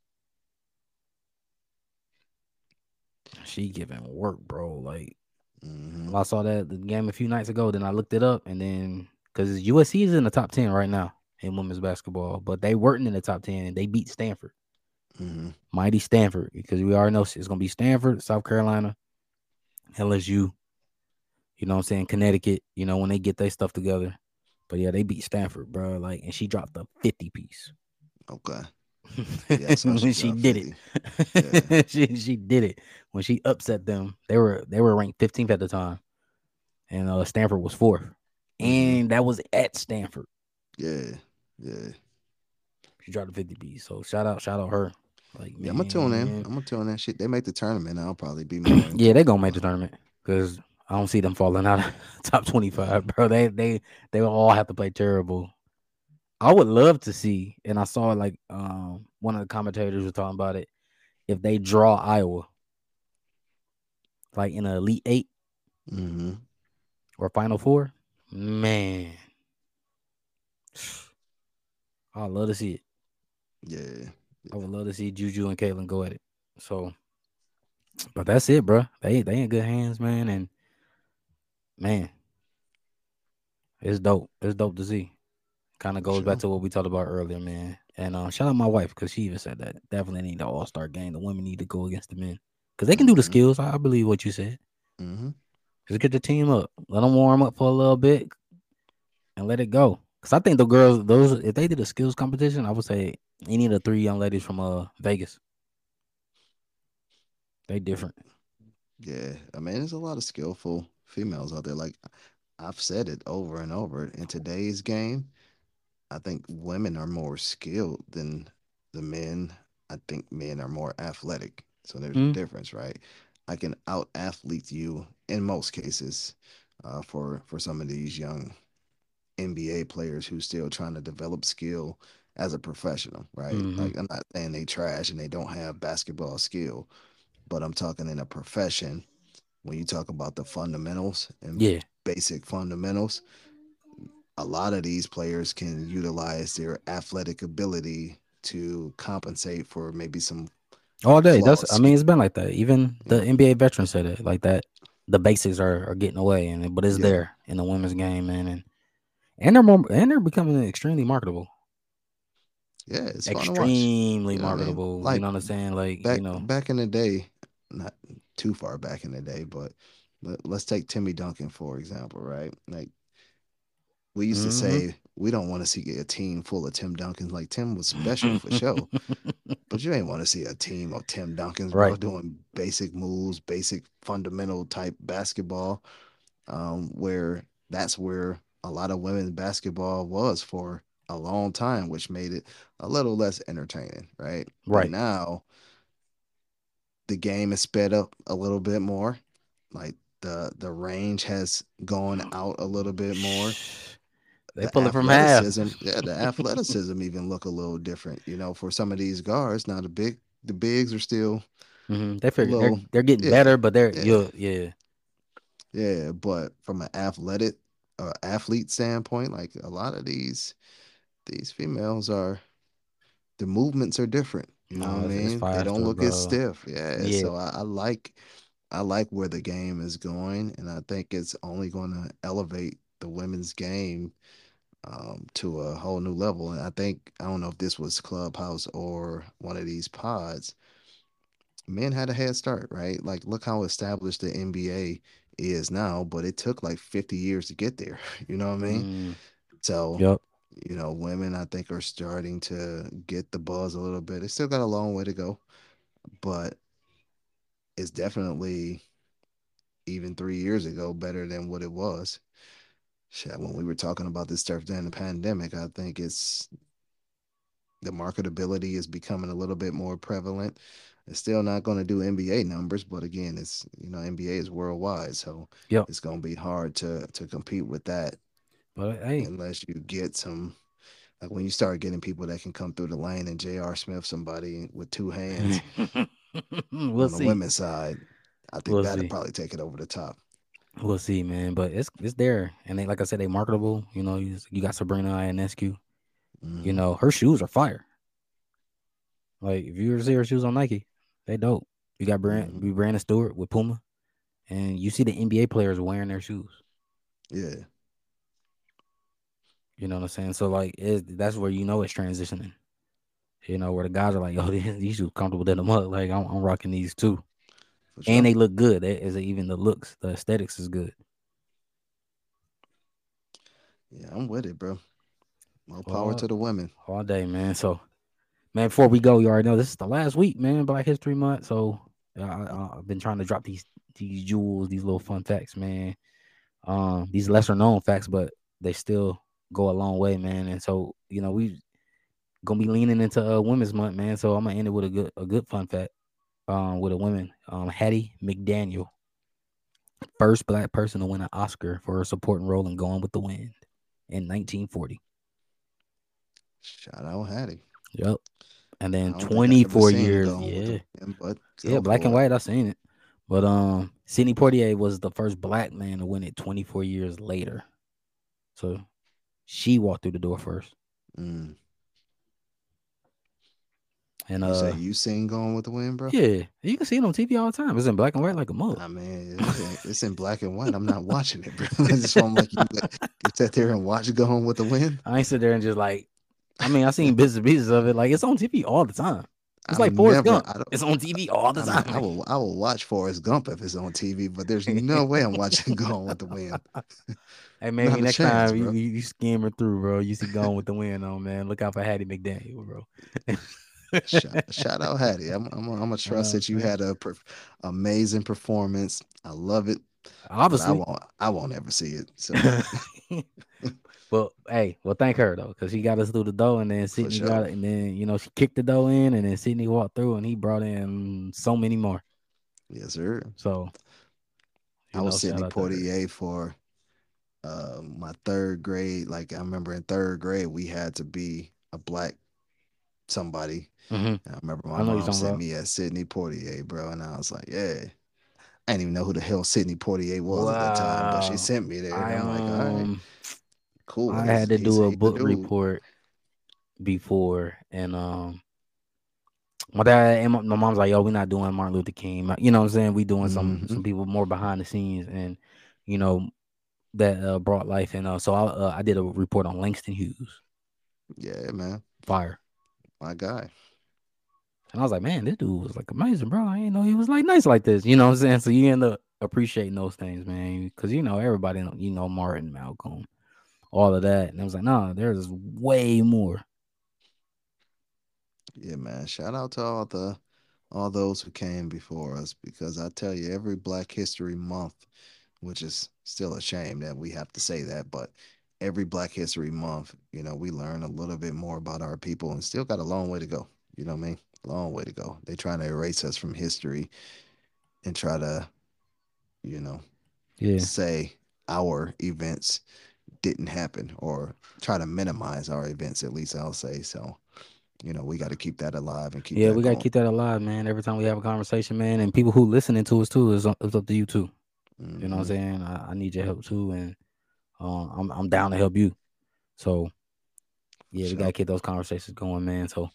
Speaker 1: She giving work, bro. Like
Speaker 2: Mhm.
Speaker 1: I saw that the game a few nights ago. Then I looked it up, and then because USC is in the top ten right now in women's basketball, but they weren't in the top ten, and they beat Stanford,
Speaker 2: Mhm.
Speaker 1: mighty Stanford, because we already know it's gonna be Stanford, South Carolina, LSU. You know what I'm saying? Connecticut. You know when they get their stuff together. But yeah, they beat Stanford, bro. Like, and she dropped a fifty piece.
Speaker 2: Okay. *laughs* Yeah,
Speaker 1: when she did it.
Speaker 2: 50. *laughs*
Speaker 1: she she did it when she upset them. They were they were ranked 15th at the time, and uh, Stanford was 4th
Speaker 2: Mhm.
Speaker 1: And that was at Stanford.
Speaker 2: Yeah. Yeah.
Speaker 1: She dropped a 50 B. So shout out, shout out her. Like
Speaker 2: Yeah, I'm gonna tune in.
Speaker 1: man.
Speaker 2: I'm gonna tune in. Shit, they make the tournament. I'll probably be *clears throat*
Speaker 1: yeah, they gonna make the tournament because I don't see them falling out of *laughs* top 25, bro. They they they will all have to play terrible. I would love to see, and I saw like um one of the commentators was talking about it. If they draw Iowa, like in an elite eight
Speaker 2: Mhm.
Speaker 1: or final four, man, I love to see it.
Speaker 2: Yeah.
Speaker 1: I would love to see Juju and Caitlin go at it. So, but that's it, bro. They they in good hands, man, and man, it's dope. It's dope to see. Kind of
Speaker 2: For
Speaker 1: goes back to what we talked about earlier, man. And uh, shout out my wife because she even said that definitely need the All Star game. The women need to go against the men because they can do the
Speaker 2: Mhm.
Speaker 1: skills. I, I believe what you said.
Speaker 2: Mhm.
Speaker 1: Just get the team up, let them warm up for a little bit, and let it go. Because I think the girls, those if they did a skills competition, I would say any of the three young ladies from uh Vegas, they different.
Speaker 2: Yeah. I mean, there's a lot of skillful females out there. Like I've said it over and over. In today's game, I think women are more skilled than the men. I think men are more athletic. So there's
Speaker 1: Mm.
Speaker 2: a difference, right? I can out athlete you in most cases uh, for for some of these young NBA players who still trying to develop skill as a professional, right?
Speaker 1: Mhm.
Speaker 2: Like I'm not saying they trash and they don't have basketball skill, but I'm talking in a profession when you talk about the fundamentals and
Speaker 1: Yeah,
Speaker 2: basic fundamentals, a lot of these players can utilize their athletic ability to compensate for maybe some
Speaker 1: all day. That's I mean, it's been like that. Even the
Speaker 2: Yeah.
Speaker 1: NBA veterans said it like that. The basics are, are getting away, and but it's
Speaker 2: Yeah.
Speaker 1: there in the women's game, man, and and they're more and they're becoming extremely marketable.
Speaker 2: yeah, it's to
Speaker 1: extremely
Speaker 2: You know I mean?
Speaker 1: marketable. you know what I'm saying? Like
Speaker 2: Back
Speaker 1: you know,
Speaker 2: back in the day, not too far back in the day, but let, let's take Timmy Duncan for example, right? Like we used to
Speaker 1: Mhm.
Speaker 2: say we don't want to see a team full of Tim Duncans. Like Tim was special for sure, *laughs* but you ain't want to see a team of Tim Duncans,
Speaker 1: Right.
Speaker 2: doing basic moves, basic fundamental type basketball. Um, where that's where a lot of women's basketball was for a long time, which made it a little less entertaining, right? But
Speaker 1: Right.
Speaker 2: now the game is sped up a little bit more. Like the the range has gone out a little bit more.
Speaker 1: They
Speaker 2: The
Speaker 1: pull it from half.
Speaker 2: yeah, the athleticism even look a little different. You know, for some of these guards, now the big the bigs are still
Speaker 1: Mhm. They figure
Speaker 2: little-
Speaker 1: they're they're getting
Speaker 2: yeah,
Speaker 1: better, but they're
Speaker 2: yeah.
Speaker 1: yeah, yeah.
Speaker 2: but from an athletic uh, athlete standpoint, like a lot of these these females are the movements are different. You know
Speaker 1: No,
Speaker 2: what I mean? They don't look as stiff. Yeah.
Speaker 1: Yeah.
Speaker 2: So I, I like I like where the game is going, and I think it's only going to elevate the women's game um, to a whole new level. And I think I don't know if this was Clubhouse or one of these pods. Men had a head start, right? Like, look how established the NBA is now, but it took like 50 years to get there. *laughs* You know what I mean?
Speaker 1: Mm,
Speaker 2: So
Speaker 1: yep.
Speaker 2: you know, women I think are starting to get the buzz a little bit. They still got a long way to go, but it's definitely even three years ago better than what it was. Shit, when we were talking about this stuff during the pandemic, I think it's the marketability is becoming a little bit more prevalent. It's still not going to do NBA numbers, but again, it's you know NBA is worldwide, so
Speaker 1: Yep.
Speaker 2: it's going to be hard to to compete with that
Speaker 1: But hey,
Speaker 2: unless you get some like when you start getting people that can come through the lane and J.R. Smith somebody with two hands *laughs*
Speaker 1: we'll
Speaker 2: on the women's side, I think
Speaker 1: We'll
Speaker 2: that'd
Speaker 1: see.
Speaker 2: probably take it over the top.
Speaker 1: We'll see, man. But it's it's there, and they like I said, they marketable. You know, you, you got Sabrina Ionescu. You
Speaker 2: Mhm.
Speaker 1: know, her shoes are fire. Like if you ever see her shoes on Nike, they dope. You got Brand,
Speaker 2: Mhm.
Speaker 1: Breanna Stewart with Puma, and you see the NBA players wearing their shoes.
Speaker 2: yeah,
Speaker 1: You know what I'm saying? So like, it, that's where you know it's transitioning. You know, where the guys are like, *laughs* "Yo, these, these shoes comfortable than the up." Like I'm, I'm rocking these too,
Speaker 2: sure.
Speaker 1: and they look good. They, is even the looks, the aesthetics is good.
Speaker 2: yeah, I'm with it, bro. More power to the women.
Speaker 1: all day, man. So, man, before we go, you already know this is the last week, man, Black History Month. So, I, I've been trying to drop these these jewels, these little fun facts, man. Um, these lesser known facts, but they still go a long way, man. And so, you know, we gonna be leaning into uh, Women's Month, man. So I'm gonna end it with a good a good fun fact. Um, with a woman, um, Hattie McDaniel, first black person to win an Oscar for her supporting role in Gone with the Wind in 1940.
Speaker 2: Shout out Hattie.
Speaker 1: Yep. And then
Speaker 2: don't think I've ever
Speaker 1: 24 years. Yeah.
Speaker 2: but
Speaker 1: Yeah, black and white. I've seen it. But um Sidney Poitier was the first black man to win it 24 years later. So she walked through the door first.
Speaker 2: Mm.
Speaker 1: And
Speaker 2: you
Speaker 1: uh
Speaker 2: say you seen Going with the Wind, bro?
Speaker 1: yeah, you can see it on TV all the time. It's in black and white like a mug.
Speaker 2: I mean, it's in, it's in black and white. I'm not watching it, bro. Why I'm like, you, you sat there and watch Going with the Wind.
Speaker 1: I ain't sit there and just like I mean, I seen bits and pieces of it. Like it's on TV all the time. It's
Speaker 2: I'm
Speaker 1: like Forrest
Speaker 2: never-
Speaker 1: Gump.
Speaker 2: I
Speaker 1: It's on TV all the
Speaker 2: I, mean,
Speaker 1: time.
Speaker 2: I will I will watch Forrest Gump if it's on TV, but there's no way I'm watching Going with the Wind. *laughs*
Speaker 1: Hey, maybe
Speaker 2: Not
Speaker 1: next
Speaker 2: chance,
Speaker 1: time you, you, you skimming through, bro. You see going with the wind on, man. Look out for Hattie McDaniel, bro. *laughs*
Speaker 2: Shout, shout out Hattie. I'm I'm I'm gonna trust
Speaker 1: Oh,
Speaker 2: that you
Speaker 1: man.
Speaker 2: had a per, amazing performance. I love it. But I won't I won't ever see it. So *laughs*
Speaker 1: well, hey, well, thank her though, because she got us through the door, and then Sidney
Speaker 2: sure.
Speaker 1: got it, and then you know she kicked the door in, and then Sidney walked through, and he brought in so many more.
Speaker 2: yes, sir.
Speaker 1: So
Speaker 2: I was
Speaker 1: know,
Speaker 2: Sidney
Speaker 1: shout out to her.
Speaker 2: Poitier for uh, my third grade. Like I remember in third grade, we had to be a black somebody.
Speaker 1: Mhm.
Speaker 2: I remember my
Speaker 1: you're
Speaker 2: mom sent
Speaker 1: about.
Speaker 2: me at Sidney Poitier, bro, and I was like, yeah. I didn't even know who the hell Sidney Poitier was at that time, but she sent me there.
Speaker 1: I
Speaker 2: I'm like, all right,
Speaker 1: um,
Speaker 2: cool.
Speaker 1: I had to do a book report before, and um, my dad and my, mom's like, "Yo, we're not doing Martin Luther King." You know what I'm saying? We doing some
Speaker 2: Mhm.
Speaker 1: some people more behind the scenes, and you know that uh, brought life. And uh, so I uh, I did a report on Langston Hughes,
Speaker 2: Yeah, man,
Speaker 1: fire,
Speaker 2: my guy.
Speaker 1: and I was like, "Man, this dude was like amazing, bro. I didn't know he was like nice like this." You know what I'm saying? So you end up appreciating those things, man, because you know everybody, know- you know Martin, Malcolm, all of that, and I was like, "No, there's way more."
Speaker 2: Yeah, man. Shout out to all the all those who came before us because I tell you, every Black History Month, which is still a shame that we have to say that, but every Black History Month, you know, we learn a little bit more about our people and still got a long way to go. You know what I mean? Long way to go. They're trying to erase us from history and try to, you know,
Speaker 1: Yeah.
Speaker 2: say our events didn't happen or try to minimize our events at least I'll say so you know we got to keep that alive and keep
Speaker 1: yeah, we gotta keep that alive, man. Every time we have a conversation, man, and people who listening to us too, is it's up to you too. You know what I'm
Speaker 2: Mhm.
Speaker 1: saying? I, I need your help too, and uh, I'm I'm down to help you. So yeah, we gotta keep those conversations going, man. So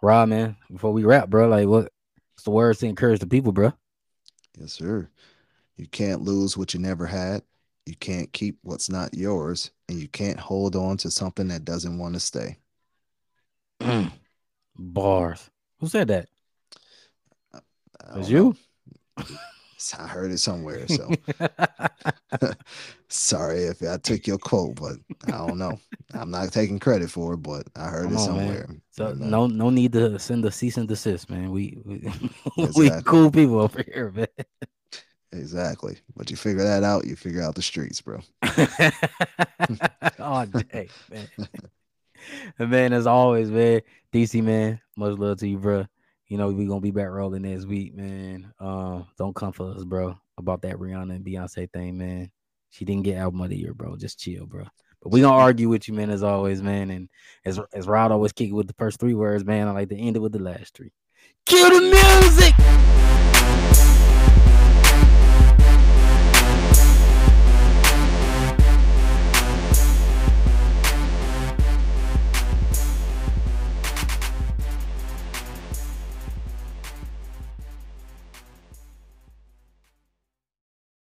Speaker 1: Rob, man, before we wrap, bro, like what? What's the words to encourage the people, bro?
Speaker 2: yes sir you can't lose what you never had you can't keep what's not yours and you can't hold on to something that doesn't want to stay *clears throat*
Speaker 1: Bars. Who said that? Was you? *laughs*
Speaker 2: I heard it somewhere. So *laughs* sorry if I took your quote, but I don't know. I'm not taking credit for it, but I heard
Speaker 1: Come
Speaker 2: it
Speaker 1: on,
Speaker 2: somewhere.
Speaker 1: man. So no no need to send a cease and desist, man. We we, *laughs* we cool people over here, man.
Speaker 2: Exactly. But you figure that out, you figure out the streets, bro. *laughs*
Speaker 1: All day, man. And man, as always, man, DC man, much love to you, bro. You know, we gonna be back rolling next week, man. Um, don't come for us, bro, about that Rihanna and Beyonce thing, man. She didn't get album of the year, bro. Just chill, bro. But we gonna argue with you, man, as always, man. And as as Rod always kick it with the first three words, man, I like to end it with the last three. Cue the music.